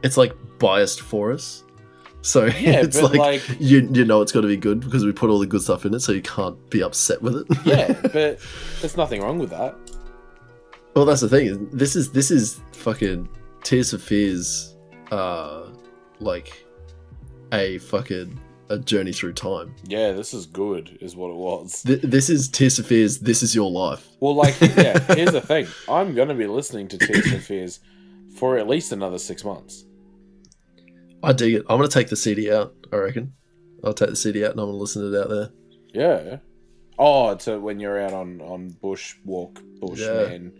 it's like biased for us. So *laughs* Yeah, it's like, like- you you know it's got to be good because we put all the good stuff in it, so you can't be upset with it. *laughs* yeah, but there's nothing wrong with that. well, that's the thing. This is this is fucking Tears for Fears, uh, like a fucking a journey through time. Yeah, this is good, is what it was. Th- this is Tears for Fears. This is your life. Well, like, yeah. *laughs* here's the thing: I'm gonna be listening to Tears for Fears for at least another six months. I dig it. I'm gonna take the CD out. I reckon. I'll take the CD out and I'm gonna listen to it out there. Yeah. Oh, to when you're out on on bush walk, bush Yeah. man,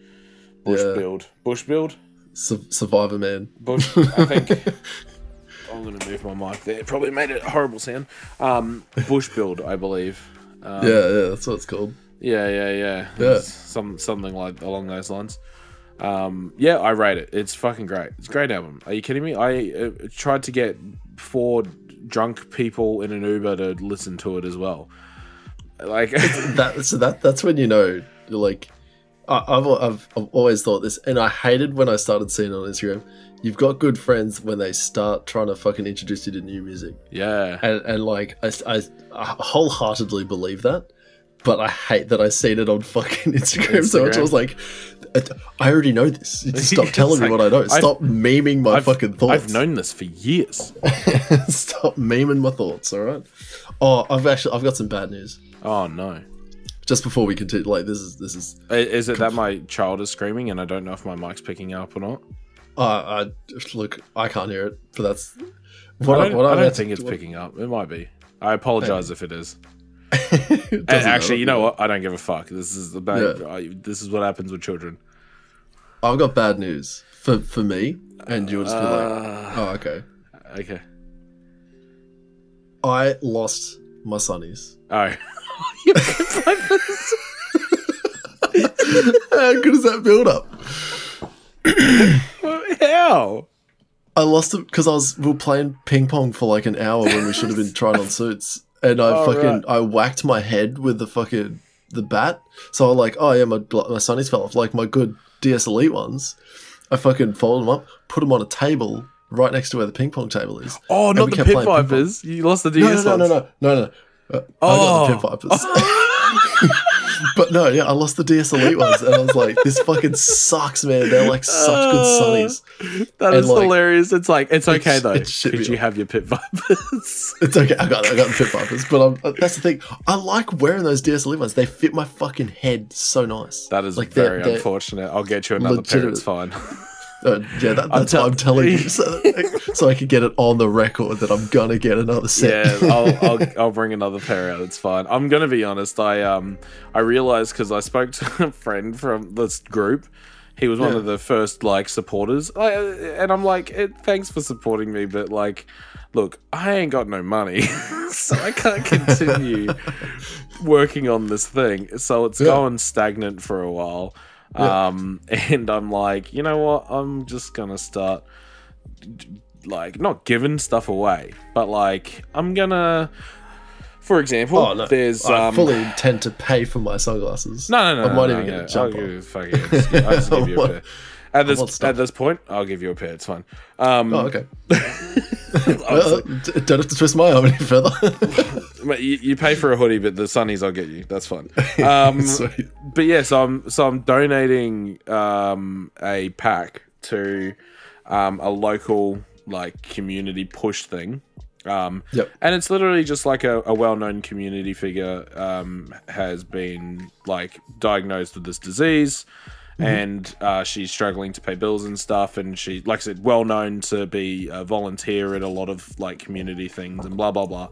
bush Yeah. build, bush build, Su- Survivor Man. bush. I *laughs* think I'm gonna move my mic there. Probably made it a horrible sound. Um, bush build, I believe. Um, yeah, yeah, that's what it's called. yeah, yeah, yeah. Yeah. Some something like along those lines. Um, yeah, I rate it. It's fucking great. It's a great album. Are you kidding me? I uh, tried to get four drunk people in an Uber to listen to it as well. Like, *laughs* that so that that's when you know like I, I've, I've I've always thought this, and I hated when I started seeing it on Instagram. You've got good friends when they start trying to fucking introduce you to new music, yeah, and, and like I, I, I wholeheartedly believe that, but I hate that I seen it on fucking *laughs* Instagram, so much. I was like, I already know this. *laughs* Just stop telling me what I know. I've- Stop memeing my I've, fucking thoughts. I've known this for years. *laughs* stop memeing my thoughts. All right. Oh, I've actually I've got some bad news. Oh no. Just before we continue, like this is this is. Is it that my child is screaming and I don't know if my mic's picking up or not? Uh, I look, I can't hear it, but that's I what don't, what I don't think it's picking up. It might be. I apologize if it is. *laughs* Actually, you know what? I don't give a fuck. This is the bad. Yeah. I, this is what happens with children. I've got bad news for for me, and you'll just be like, Uh, oh, okay. okay. I lost my sunnies. Oh. *laughs* How good is that build up? *coughs* How? I lost it because I was we were playing ping pong for like an hour when we should have been trying on suits, and I Oh, fucking right. I whacked my head with the fucking the bat. So I'm like, oh yeah, my my sunnies fell off. Like my good DS Elite ones, I fucking folded them up, put them on a table right next to where the ping pong table is. Oh, not the kept pit ping pong. vipers. You lost the No, DS no, no, no, ones. no, no, no. Uh, I Oh. got the pit vipers. *laughs* *laughs* but no, yeah, I lost the DS Elite ones, and I was like, "This fucking sucks, man. They're like such good sunnies." That And, is like, hilarious. It's like it's okay though. it Could you like- have your pit vipers? *laughs* It's okay. I got, I got the pit vipers, but I'm, uh, that's the thing. I like wearing those DS Elite ones. They fit my fucking head so nice. that is Like, they're- very they're- unfortunate. I'll get you another pair. It's fine. *laughs* Uh, yeah, that, that's tell- what I'm telling you, *laughs* so, so I can get it on the record that I'm gonna get another set. yeah, I'll, *laughs* I'll I'll bring another pair out. It's fine. I'm gonna be honest. I um I realized because I spoke to *laughs* a friend from this group. He was one Yeah. of the first like supporters, I, and I'm like, thanks for supporting me, but like, look, I ain't got no money, so I can't continue working on this thing. So it's Yeah. going stagnant for a while. Yeah. Um, *laughs* and I'm like, you know what? I'm just gonna start like not giving stuff away, but like I'm gonna, for example, Oh no, there's I um, fully intend to pay for my sunglasses. no, no, no, I might no, even no, get yeah, a jump I'll on. give, fuck it, I'll just, give you a *laughs* pair. At this at this point, I'll give you a pair. It's fine. Um, Oh, okay. *laughs* Well, don't have to twist my arm any further. *laughs* you, you pay for a hoodie, but the sunnies I'll get you. That's fine. *laughs* Um, but yeah, so I'm so I'm donating um, a pack to um, a local like community push thing. Um, Yep. and it's literally just like a, a well-known community figure um, has been like diagnosed with this disease and uh, she's struggling to pay bills and stuff and she like i said well known to be a volunteer at a lot of like community things and blah blah blah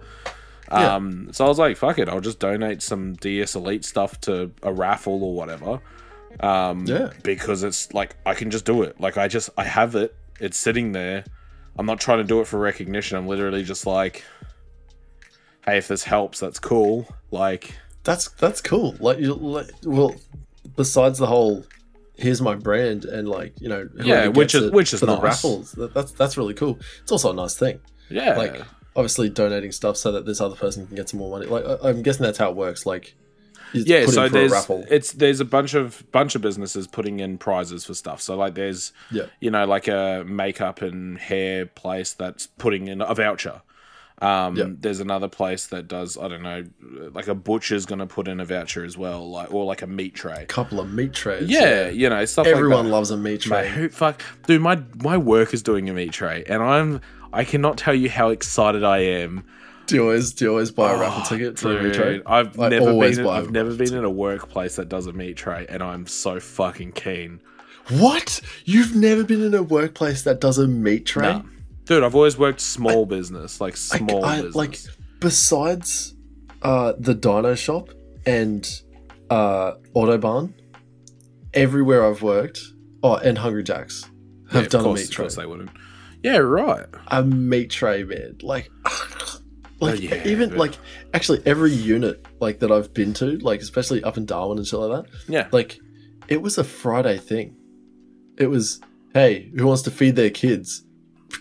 Yeah. um, so I was like, fuck it, I'll just donate some DS Elite stuff to a raffle or whatever. Um, Yeah. Because it's like, I can just do it. Like, I just, I have it. It's sitting there. I'm not trying to do it for recognition. I'm literally just like, hey, if this helps, that's cool. Like, That's that's cool. Like you, like, well, besides the whole, here's my brand, and like you know, Yeah, which is- which is for the nice. raffles. That, that's that's really cool. It's also a nice thing. yeah. Like obviously donating stuff so that this other person can get some more money. Like I, I'm guessing that's how it works. Like yeah so there's it's there's a bunch of bunch of businesses putting in prizes for stuff so like there's Yeah. you know like a makeup and hair place that's putting in a voucher um Yeah. there's another place that does i don't know like a butcher's gonna put in a voucher as well like or like a meat tray A couple of meat trays. yeah you know stuff Everyone like that. loves a meat Mate, tray. who fuck dude my my work is doing a meat tray and i'm i cannot tell you how excited i am Do you always do you always buy a raffle ticket for a meat tray? I've I never been. In, buy I've a never been in a workplace that does a meat tray, and I'm so fucking keen. What? You've never been in a workplace that does a meat tray? Nah. Dude, I've always worked small business, like small I- business. like besides uh, the Dino Shop and uh, Autobahn, everywhere I've worked, oh, and Hungry Jacks have Yeah, of done course, a meat of tray. course they wouldn't. Yeah, right. A meat tray, man. Like, *laughs* like Oh, yeah, even but- like actually every unit like that I've been to, like especially up in Darwin and shit like that, Yeah, like it was a Friday thing. It was, hey, who wants to feed their kids?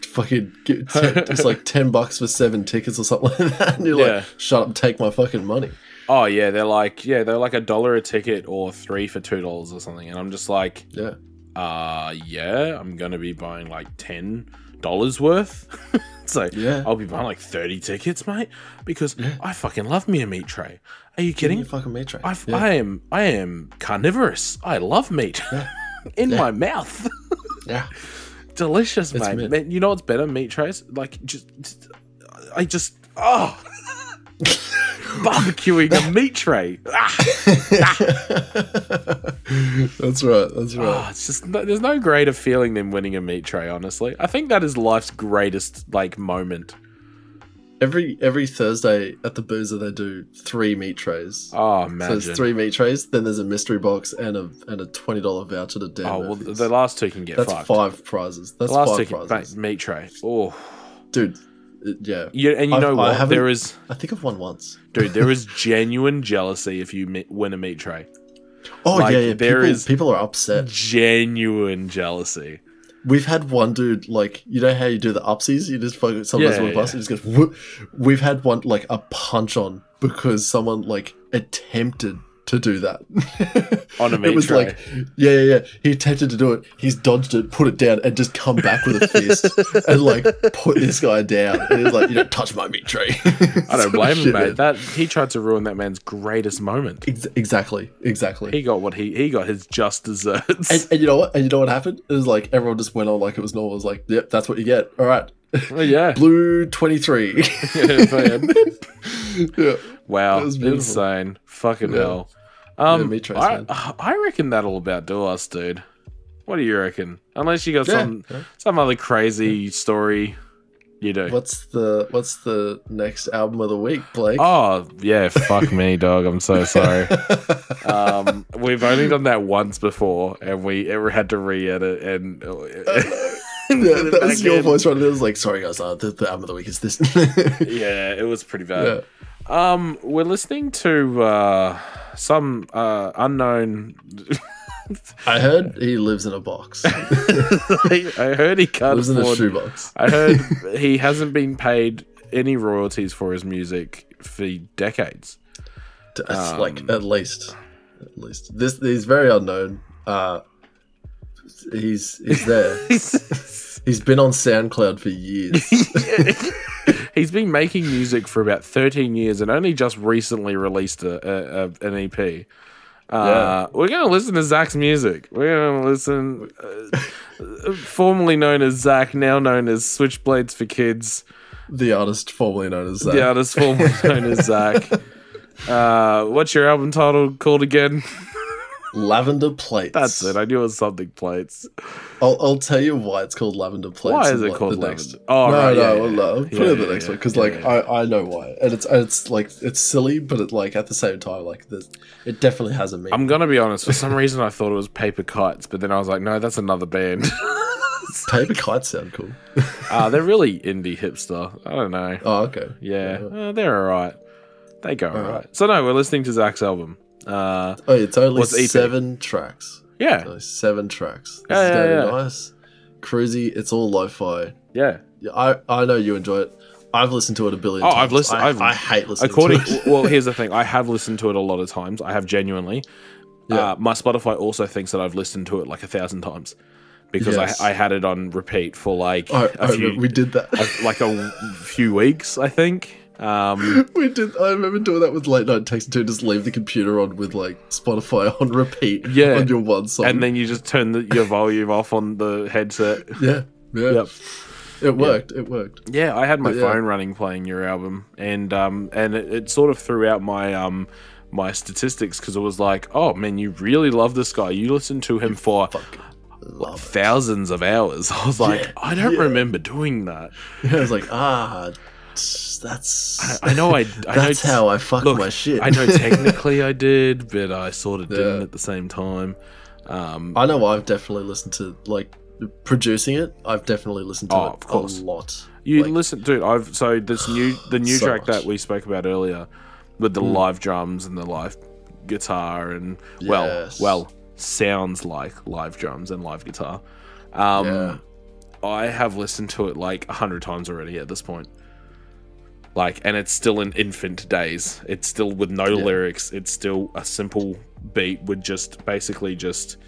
Fucking, get, *laughs* it's like ten bucks for seven tickets or something like that, and you're Yeah. like, shut up, take my fucking money. oh yeah, they're like yeah, they're like a dollar a ticket or three for two dollars or something, and I'm just like, Yeah. uh, yeah, I'm gonna be buying like ten dollars worth. *laughs* so Yeah. I'll be buying like thirty tickets, mate, because Yeah. I fucking love me a meat tray. Are you kidding? fucking meat tray. Yeah. I am I am carnivorous. I love meat Yeah. *laughs* in Yeah. my mouth. yeah. Delicious, It's mate. mint. Man, you know what's better? Meat trays. Like just, just I just oh. *laughs* Barbecuing a meat tray. Ah, *laughs* that's right. That's right. oh, it's just there's no greater feeling than winning a meat tray. Honestly, I think that is life's greatest like moment. Every every Thursday at the boozer they do three meat trays. Oh, so imagine. there's three meat trays. Then there's a mystery box and a and a twenty dollar voucher to Dan oh well, Murphy's. the last two can get That's fucked. five prizes. That's the last five two can prizes, meat tray. Oh, dude. it- yeah, and you I've- know what? There is, I think I've won once. dude. There is *laughs* genuine jealousy if you mi- win a meat tray. Oh Like, yeah, yeah. there people, is- people are upset. Genuine jealousy. We've had one dude like you know how you do the upsies. You just focus someone Yeah, on the bus. yeah. just goes. Whoop. We've had one like a punch on because someone like attempted to do that *laughs* On a meat *laughs* tree. It was tray. like yeah, yeah, yeah. He attempted to do it. He's dodged it, put it down, and just come back with a fist *laughs* and like put this guy down. And he's like, "You don't touch my meat tray." I don't blame him, mate. That he tried to ruin that man's greatest moment. Ex- exactly, exactly. He got what he he got his just desserts. and, and you know what? And you know what happened? It was like everyone just went on like it was normal. It was like, "Yep, that's what you get." All right, Oh, yeah. blue twenty three. Yeah. Wow, insane. Fucking Yeah. hell. Um, meat trays, I, man. I reckon that'll about do us, dude. What do you reckon? Unless you got Yeah, some yeah. some other crazy story, you do. What's the What's the next album of the week, Blake? Oh yeah, fuck me, *laughs* dog. I'm so sorry. *laughs* Um, we've only done that once before, and we ever had to re-edit and. *laughs* Yeah, that was your in. voice right. It was like, sorry guys, uh, the, the album of the week is this. Yeah, it was pretty bad. yeah. Um, we're listening to uh, some uh, unknown. *laughs* I heard he lives in a box. *laughs* *laughs* I heard he can't lives in a shoebox. I heard he hasn't been paid any royalties for his music for decades. That's Um, like at least, at least this. He's very unknown. Uh, he's he's there. he's been on SoundCloud for years. *laughs* He's been making music for about 13 years and only just recently released a, a, a, an EP. Uh, We're going to listen to Zach's music. We're going to listen, uh, formerly known as Zach, now known as Switchblades for Kids. the artist formerly known as Zach. The artist formerly known as Zach. *laughs* Uh, what's your album title called again? Lavender Plates. That's it. I knew it was something plates. I'll, I'll tell you why it's called Lavender Plates. Why is it like, called the Lavender? next- Oh, no, right, no, yeah, well, yeah. no. Put Yeah, it in the next yeah. one because, Yeah, like, yeah. I, I know why, and it's it's like it's silly, but it like at the same time, like it definitely has a meaning. I'm gonna be honest. For some reason, I thought it was Paper Kites, but then I was like, no, that's another band. *laughs* Paper kites sound cool. uh, they're really indie hipster. I don't know. Oh, okay. Yeah, uh, they're all right. They go all right. Alright. So no, we're listening to Zach's album. Uh, Oh, it's only seven tracks. yeah, So seven tracks. This Yeah, yeah, yeah. nice, cruisy. It's all lo-fi. yeah. Yeah, I I know you enjoy it. I've listened to it a billion Oh, times. I've listened- I, I've- I hate listening According, to it. *laughs* well, here's the *laughs* thing. I have listened to it a lot of times. I have genuinely. Yeah. Uh, my Spotify also thinks that I've listened to it like a thousand times because Yes. I, I had it on repeat for like I, a I few, we did that. a- like a *laughs* few weeks, I think. Um, *laughs* we did. I remember doing that with late night texting too. Just leave the computer on with like Spotify on repeat. *laughs* Yeah. on your one song. and then you just turn the, your volume off on the headset. *laughs* yeah, yeah, Yep. it worked. It worked. Yeah, I had my But yeah. phone running playing your album, and um, and it, it sort of threw out my um my statistics because it was like, oh man, you really love this guy. You listened to him for love it. thousands of hours. I was like, Yeah, I don't yeah. remember doing that. I was like, ah, that's I, I know I. I *laughs* that's know, how I fuck look, my shit. I know *laughs* technically I did, but I sort of didn't at the same time. Um, I know I've definitely listened to like producing it. I've definitely listened to Oh, it of course. a lot. You Like, listen, dude. I've so this new *sighs* the new So track much. that we spoke about earlier with the live drums and the live guitar and well, Yes. well, sounds like live drums and live guitar. Um, Yeah. I have listened to it like a hundred times already at this point. Like, and it's still in infant days. It's still with no lyrics. It's still a simple beat with just basically just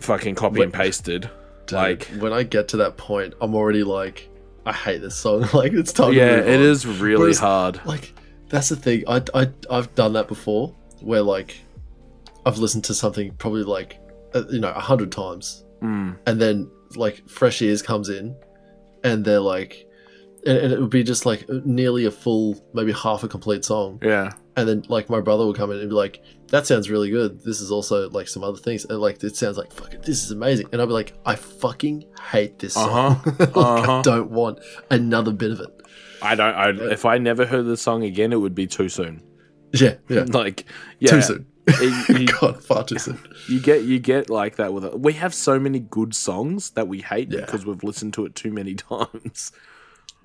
fucking copy and pasted. Dude, like, when I get to that point, I'm already like, I hate this song. *laughs* like it's time. yeah, it is really Whereas- hard. Like that's the thing. I I I've done that before, where like I've listened to something probably like uh, you know a hundred times, Mm, and then like fresh ears comes in, and they're like, and, and it would be just like nearly a full, maybe half a complete song, yeah, and then like my brother would come in and be like, "That sounds really good. This is also like some other things, and like it sounds like fucking this is amazing." And I'd be like, "I fucking hate this song. Uh-huh. *laughs* like, Uh-huh. I don't want another bit of it." I don't. I, if I never heard the song again, it would be too soon. Yeah, yeah, *laughs* Like, yeah, too soon. *laughs* it- you, God, far too soon. you get you get like that with it. We have so many good songs that we hate Yeah. because we've listened to it too many times.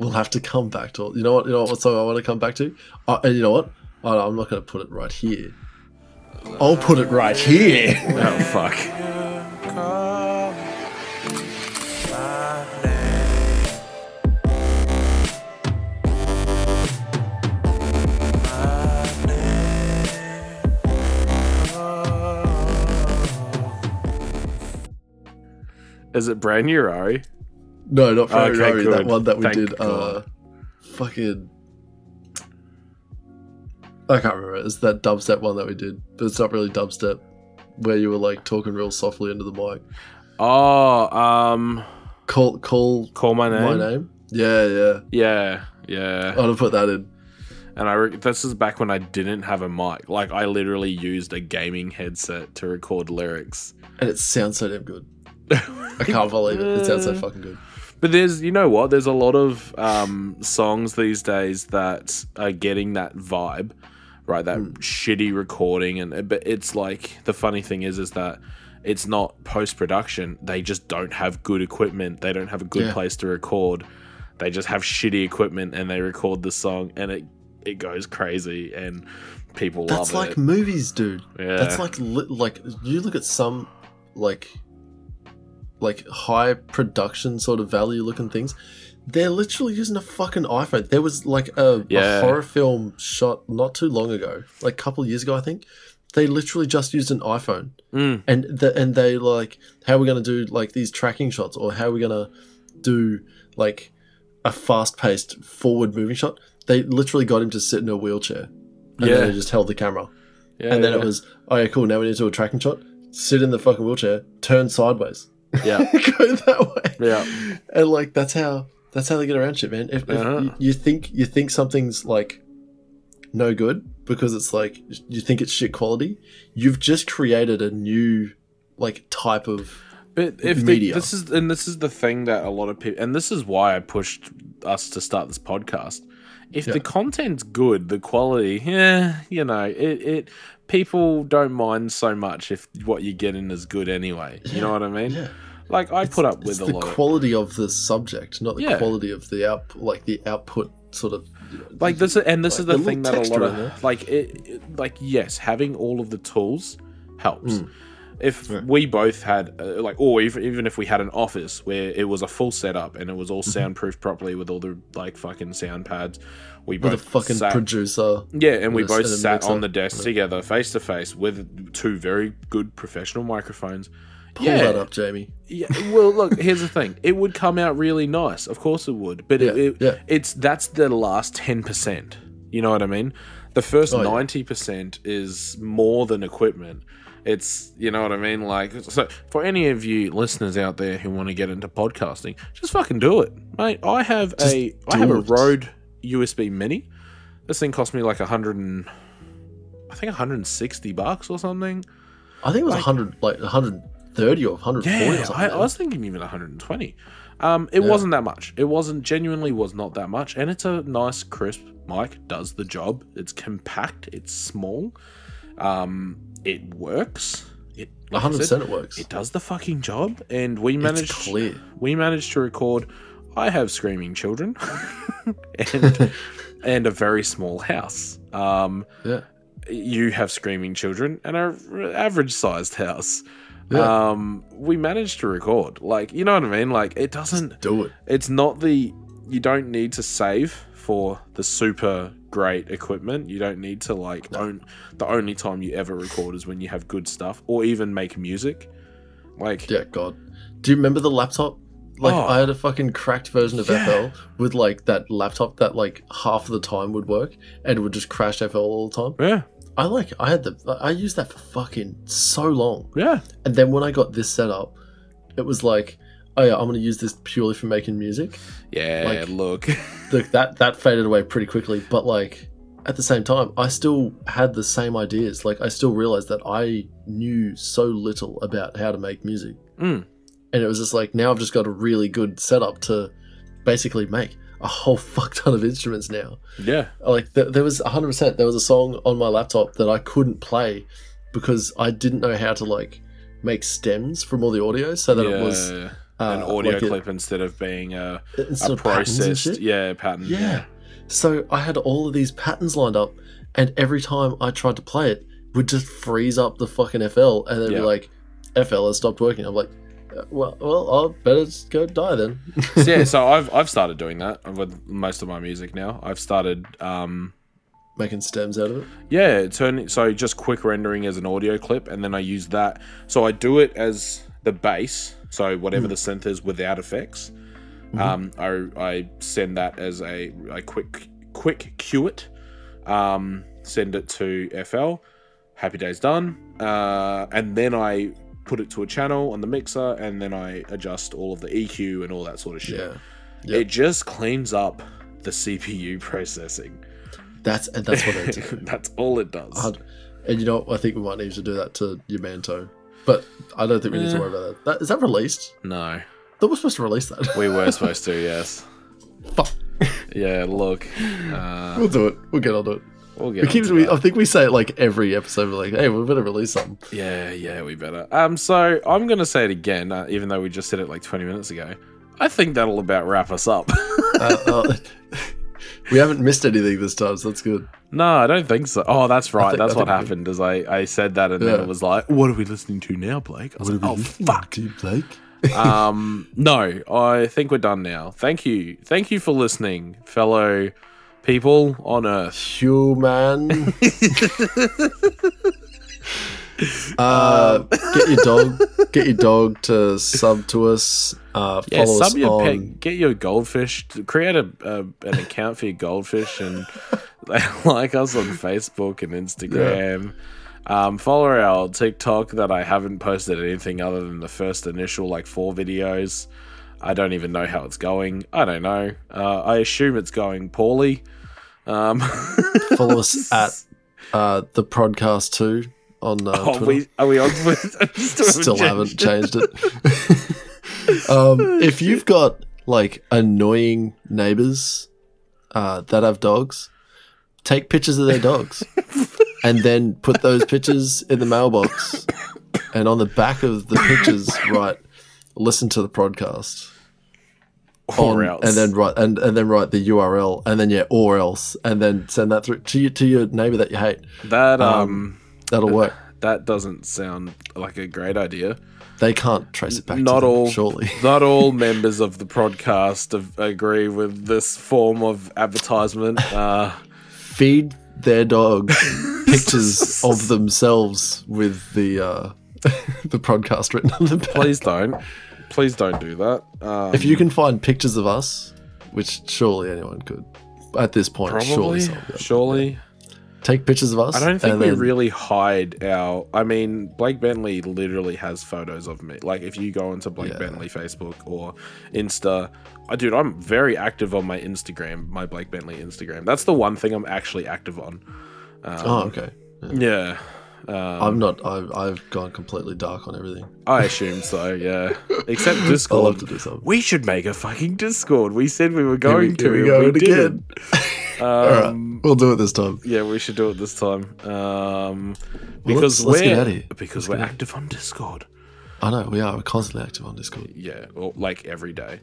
We'll have to come back to. You know what? You know what song I want to come back to? Uh, and you know what? No, I'm not going to put it right here. I'll put it right here. *laughs* Oh fuck. Is it brand new, Ari? No, not Ferrari. Okay, that one that we Thank did. Uh, fucking. I can't remember. It's that dubstep one that we did, but it's not really dubstep. Where you were like talking real softly into the mic. Oh, um, Call, call call my name. my name. Yeah, yeah. Yeah, yeah. I'll put that in. And I re- this is back when I didn't have a mic. Like I literally used a gaming headset to record lyrics. And it sounds so damn good. *laughs* I can't believe it. It sounds so fucking good. But there's, you know what? There's a lot of um, songs these days that are getting that vibe, right? That shitty recording, and but it's like the funny thing is, is that it's not post production. They just don't have good equipment. They don't have a good Yeah. place to record. They just have shitty equipment, and they record the song, and it it goes crazy, and people That's love like it. movies, dude. Yeah. That's like li- like you look at some like like high production sort of value looking things. They're literally using a fucking iPhone. There was like a, Yeah. a horror film shot not too long ago, like a couple of years ago, I think. They literally just used an iPhone, Mm. and the, and they like how are we gonna do like these tracking shots, or how are we gonna do like a fast paced forward moving shot? They literally got him to sit in a wheelchair, and Yeah. then they just held the camera Yeah, and then yeah. it was, oh yeah, cool. Now we need to do a tracking shot. Sit in the fucking wheelchair, turn sideways, yeah, *laughs* go that way. yeah. And like that's how that's how they get around shit, man. If, if Uh-huh. you, you think you think something's like no good because it's like you think it's shit quality, you've just created a new like type of But if media. this is and this is the thing that a lot of people and this is why I pushed us to start this podcast. If Yeah. the content's good, the quality, yeah, you know, it, it people don't mind so much if what you get in is good anyway. You know what I mean? yeah. Like I put up It's with a the lot of quality of the subject, not the Yeah. quality of the out like the output sort of like this and this like is the the thing that a lot of like it, it- like yes having all of the tools helps Mm. If Yeah. we both had uh, like or even, even if we had an office where it was a full setup and it was all Mm-hmm. soundproofed properly with all the like fucking sound pads we with a fucking sat, producer. yeah and we both sat on the desk together face to face with two very good professional microphones Pull yeah, that up, Jamie. yeah. Well, look. Here's the thing. It would come out really nice. Of course it would. But Yeah, it, yeah. it's that's the last ten percent. You know what I mean? The first Oh, yeah. ninety percent is more than equipment. It's you know what I mean. Like so, for any of you listeners out there who want to get into podcasting, just fucking do it, mate. I have Just a I have a. Rode USB Mini. This thing cost me like a hundred and I think 160 bucks or something. I think it was Like- 100, like 130 or 140 or Yeah, something. I, I was thinking even 120. Um, it Yeah. wasn't that much. It wasn't genuinely was not that much, and it's a nice crisp mic. Does the job. It's compact. It's small. Um, it works. It 100% it works. it does the fucking job, and we it's managed. clear. We managed to record. I have screaming children, *laughs* and *laughs* and a very small house. Um, Yeah. you have screaming children and a average sized house. Yeah. Um, we managed to record. Like, you know what I mean? Like, it doesn't. Do it. It's not the. You don't need to save for the super great equipment. You don't need to like own the only time you ever record is when you have good stuff or even make music. Like Yeah, God. Do you remember the laptop? Like Oh. I had a fucking cracked version of Yeah. FL with like that laptop that like half of the time would work and it would just crash FL all the time. yeah, I like I had the I used that for fucking so long. yeah, And then when I got this set up, it was like, oh yeah, I'm gonna use this purely for making music. yeah. Like- look, *laughs* Look, that that faded away pretty quickly, but like at the same time, I still had the same ideas. Like I still realized that I knew so little about how to make music. Mm. And it was just like now I've just got a really good setup to basically make a whole *laughs* fuck ton of instruments now. yeah, Like th- there was 100% there was a song on my laptop that I couldn't play because I didn't know how to like make stems from all the audio so that yeah. it was an uh, audio like a- clip instead of being a, a patterns and processed yeah pattern. Yeah. So I had all of these patterns lined up, and every time I tried to play it, would just freeze up the fucking FL, and then Yeah. be like, "FL has stopped working." I'm like, uh, "Well, well, I'll better go die then." So, yeah, so *laughs* I've I've started doing that with most of my music now. I've started um making stems out of it. yeah, turning so just quick rendering as an audio clip and then I use that. So I do it as the bass, so whatever the synth is without effects. Um I I send that as a, a quick quick cue it. Um send it to FL. Happy days done. Uh and then I put it to a channel on the mixer and then I adjust all of the EQ and all that sort of shit. Yeah, Yep. It just cleans up the CPU *laughs* processing. that's and that's what I *laughs* do. That's all it does. I'd- and you know. I think we might need to do that to Yamanto, but I don't think we need to worry about that. that. Is that released? no, They were supposed to release that. we were *laughs* supposed to. Yes. Fuck. Yeah. Look, uh, We'll do it. We'll get on to it. we'll get. We keep, onto we, that. I think we say it like every episode. We're like, "Hey, we better release something." Yeah, yeah, we better. Um, so I'm gonna say it again, uh, even though we just said it like 20 minutes ago. I think that'll about wrap us up. *laughs* uh, uh, we haven't missed anything this time, so that's good. no, I don't think so. Oh, that's right. think- that's I what happened. Is I I said that, and then it was like, what are we listening to now, Blake? I was like, oh fuck. You, Blake? *laughs* um, no, I think we're done now. Thank you, thank you for listening, fellow people on Earth. Human. *laughs* uh, get your dog. *laughs* Get your dog to sub to us. Uh, Yeah, follow sub us your on. pet, get your goldfish, create a, a an account for your goldfish, and *laughs* like us on Facebook and Instagram. Um, follow our TikTok that I haven't posted anything other than the first initial like four videos. I don't even know how it's going. I don't know. Uh, I assume it's going poorly. Um, Follow us *laughs* at uh, the podcast too on uh, oh, Twitter. we, are we on Twitter? *laughs* Still haven't changed it. *laughs* um, if you've got like annoying neighbors uh, that have dogs, take pictures of their dogs *laughs* and then put those pictures in the mailbox. And on the back of the pictures, write "Listen to the podcast." Or else. and then write and, and then write the URL, and then yeah, or else, and then send that through to you, to your neighbor that you hate. that um, um, That'll work. *laughs* that doesn't sound like a great idea. They can't trace it back. Not to them, all- surely. *laughs* Not all *laughs* members of the podcast agree with this form of advertisement. Uh, feed their dog pictures of themselves with the uh, the podcast written on the back. please don't. Please don't do that. Um, If you can find pictures of us, which surely anyone could, at this point, surely, probably, could. surely. Take pictures of us. I don't think we then- really hide our. I mean, Blake Bentley literally has photos of me. Like, if you go into Blake Yeah. Bentley Facebook or Insta, I dude, I'm very active on my Instagram, my Blake Bentley Instagram. That's the one thing I'm actually active on. Um, Oh, okay. yeah. Um, I'm not. I've, I've gone completely dark on everything. I assume so, yeah. *laughs* Except I Discord. love to do something. We should make a fucking Discord. We said we were going Here we- to. here we go we it *laughs* again. didn't. All right, Um, we'll do it this time. Yeah, we should do it this time. Um, Well, because let's- let's we're here. because Let's we're active on Discord. I know we are. We're constantly active on Discord. Yeah, or like every day.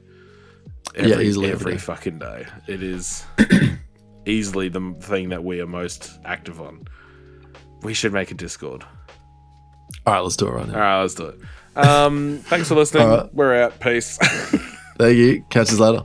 Yeah, Every, easily every every day. fucking day. It is *clears throat* easily the thing that we are most active on. We should make a Discord. All right, let's do it right now. All right, let's do it. Um, thanks for listening. Right. We're out. Peace. *laughs* Thank you. Catch us later.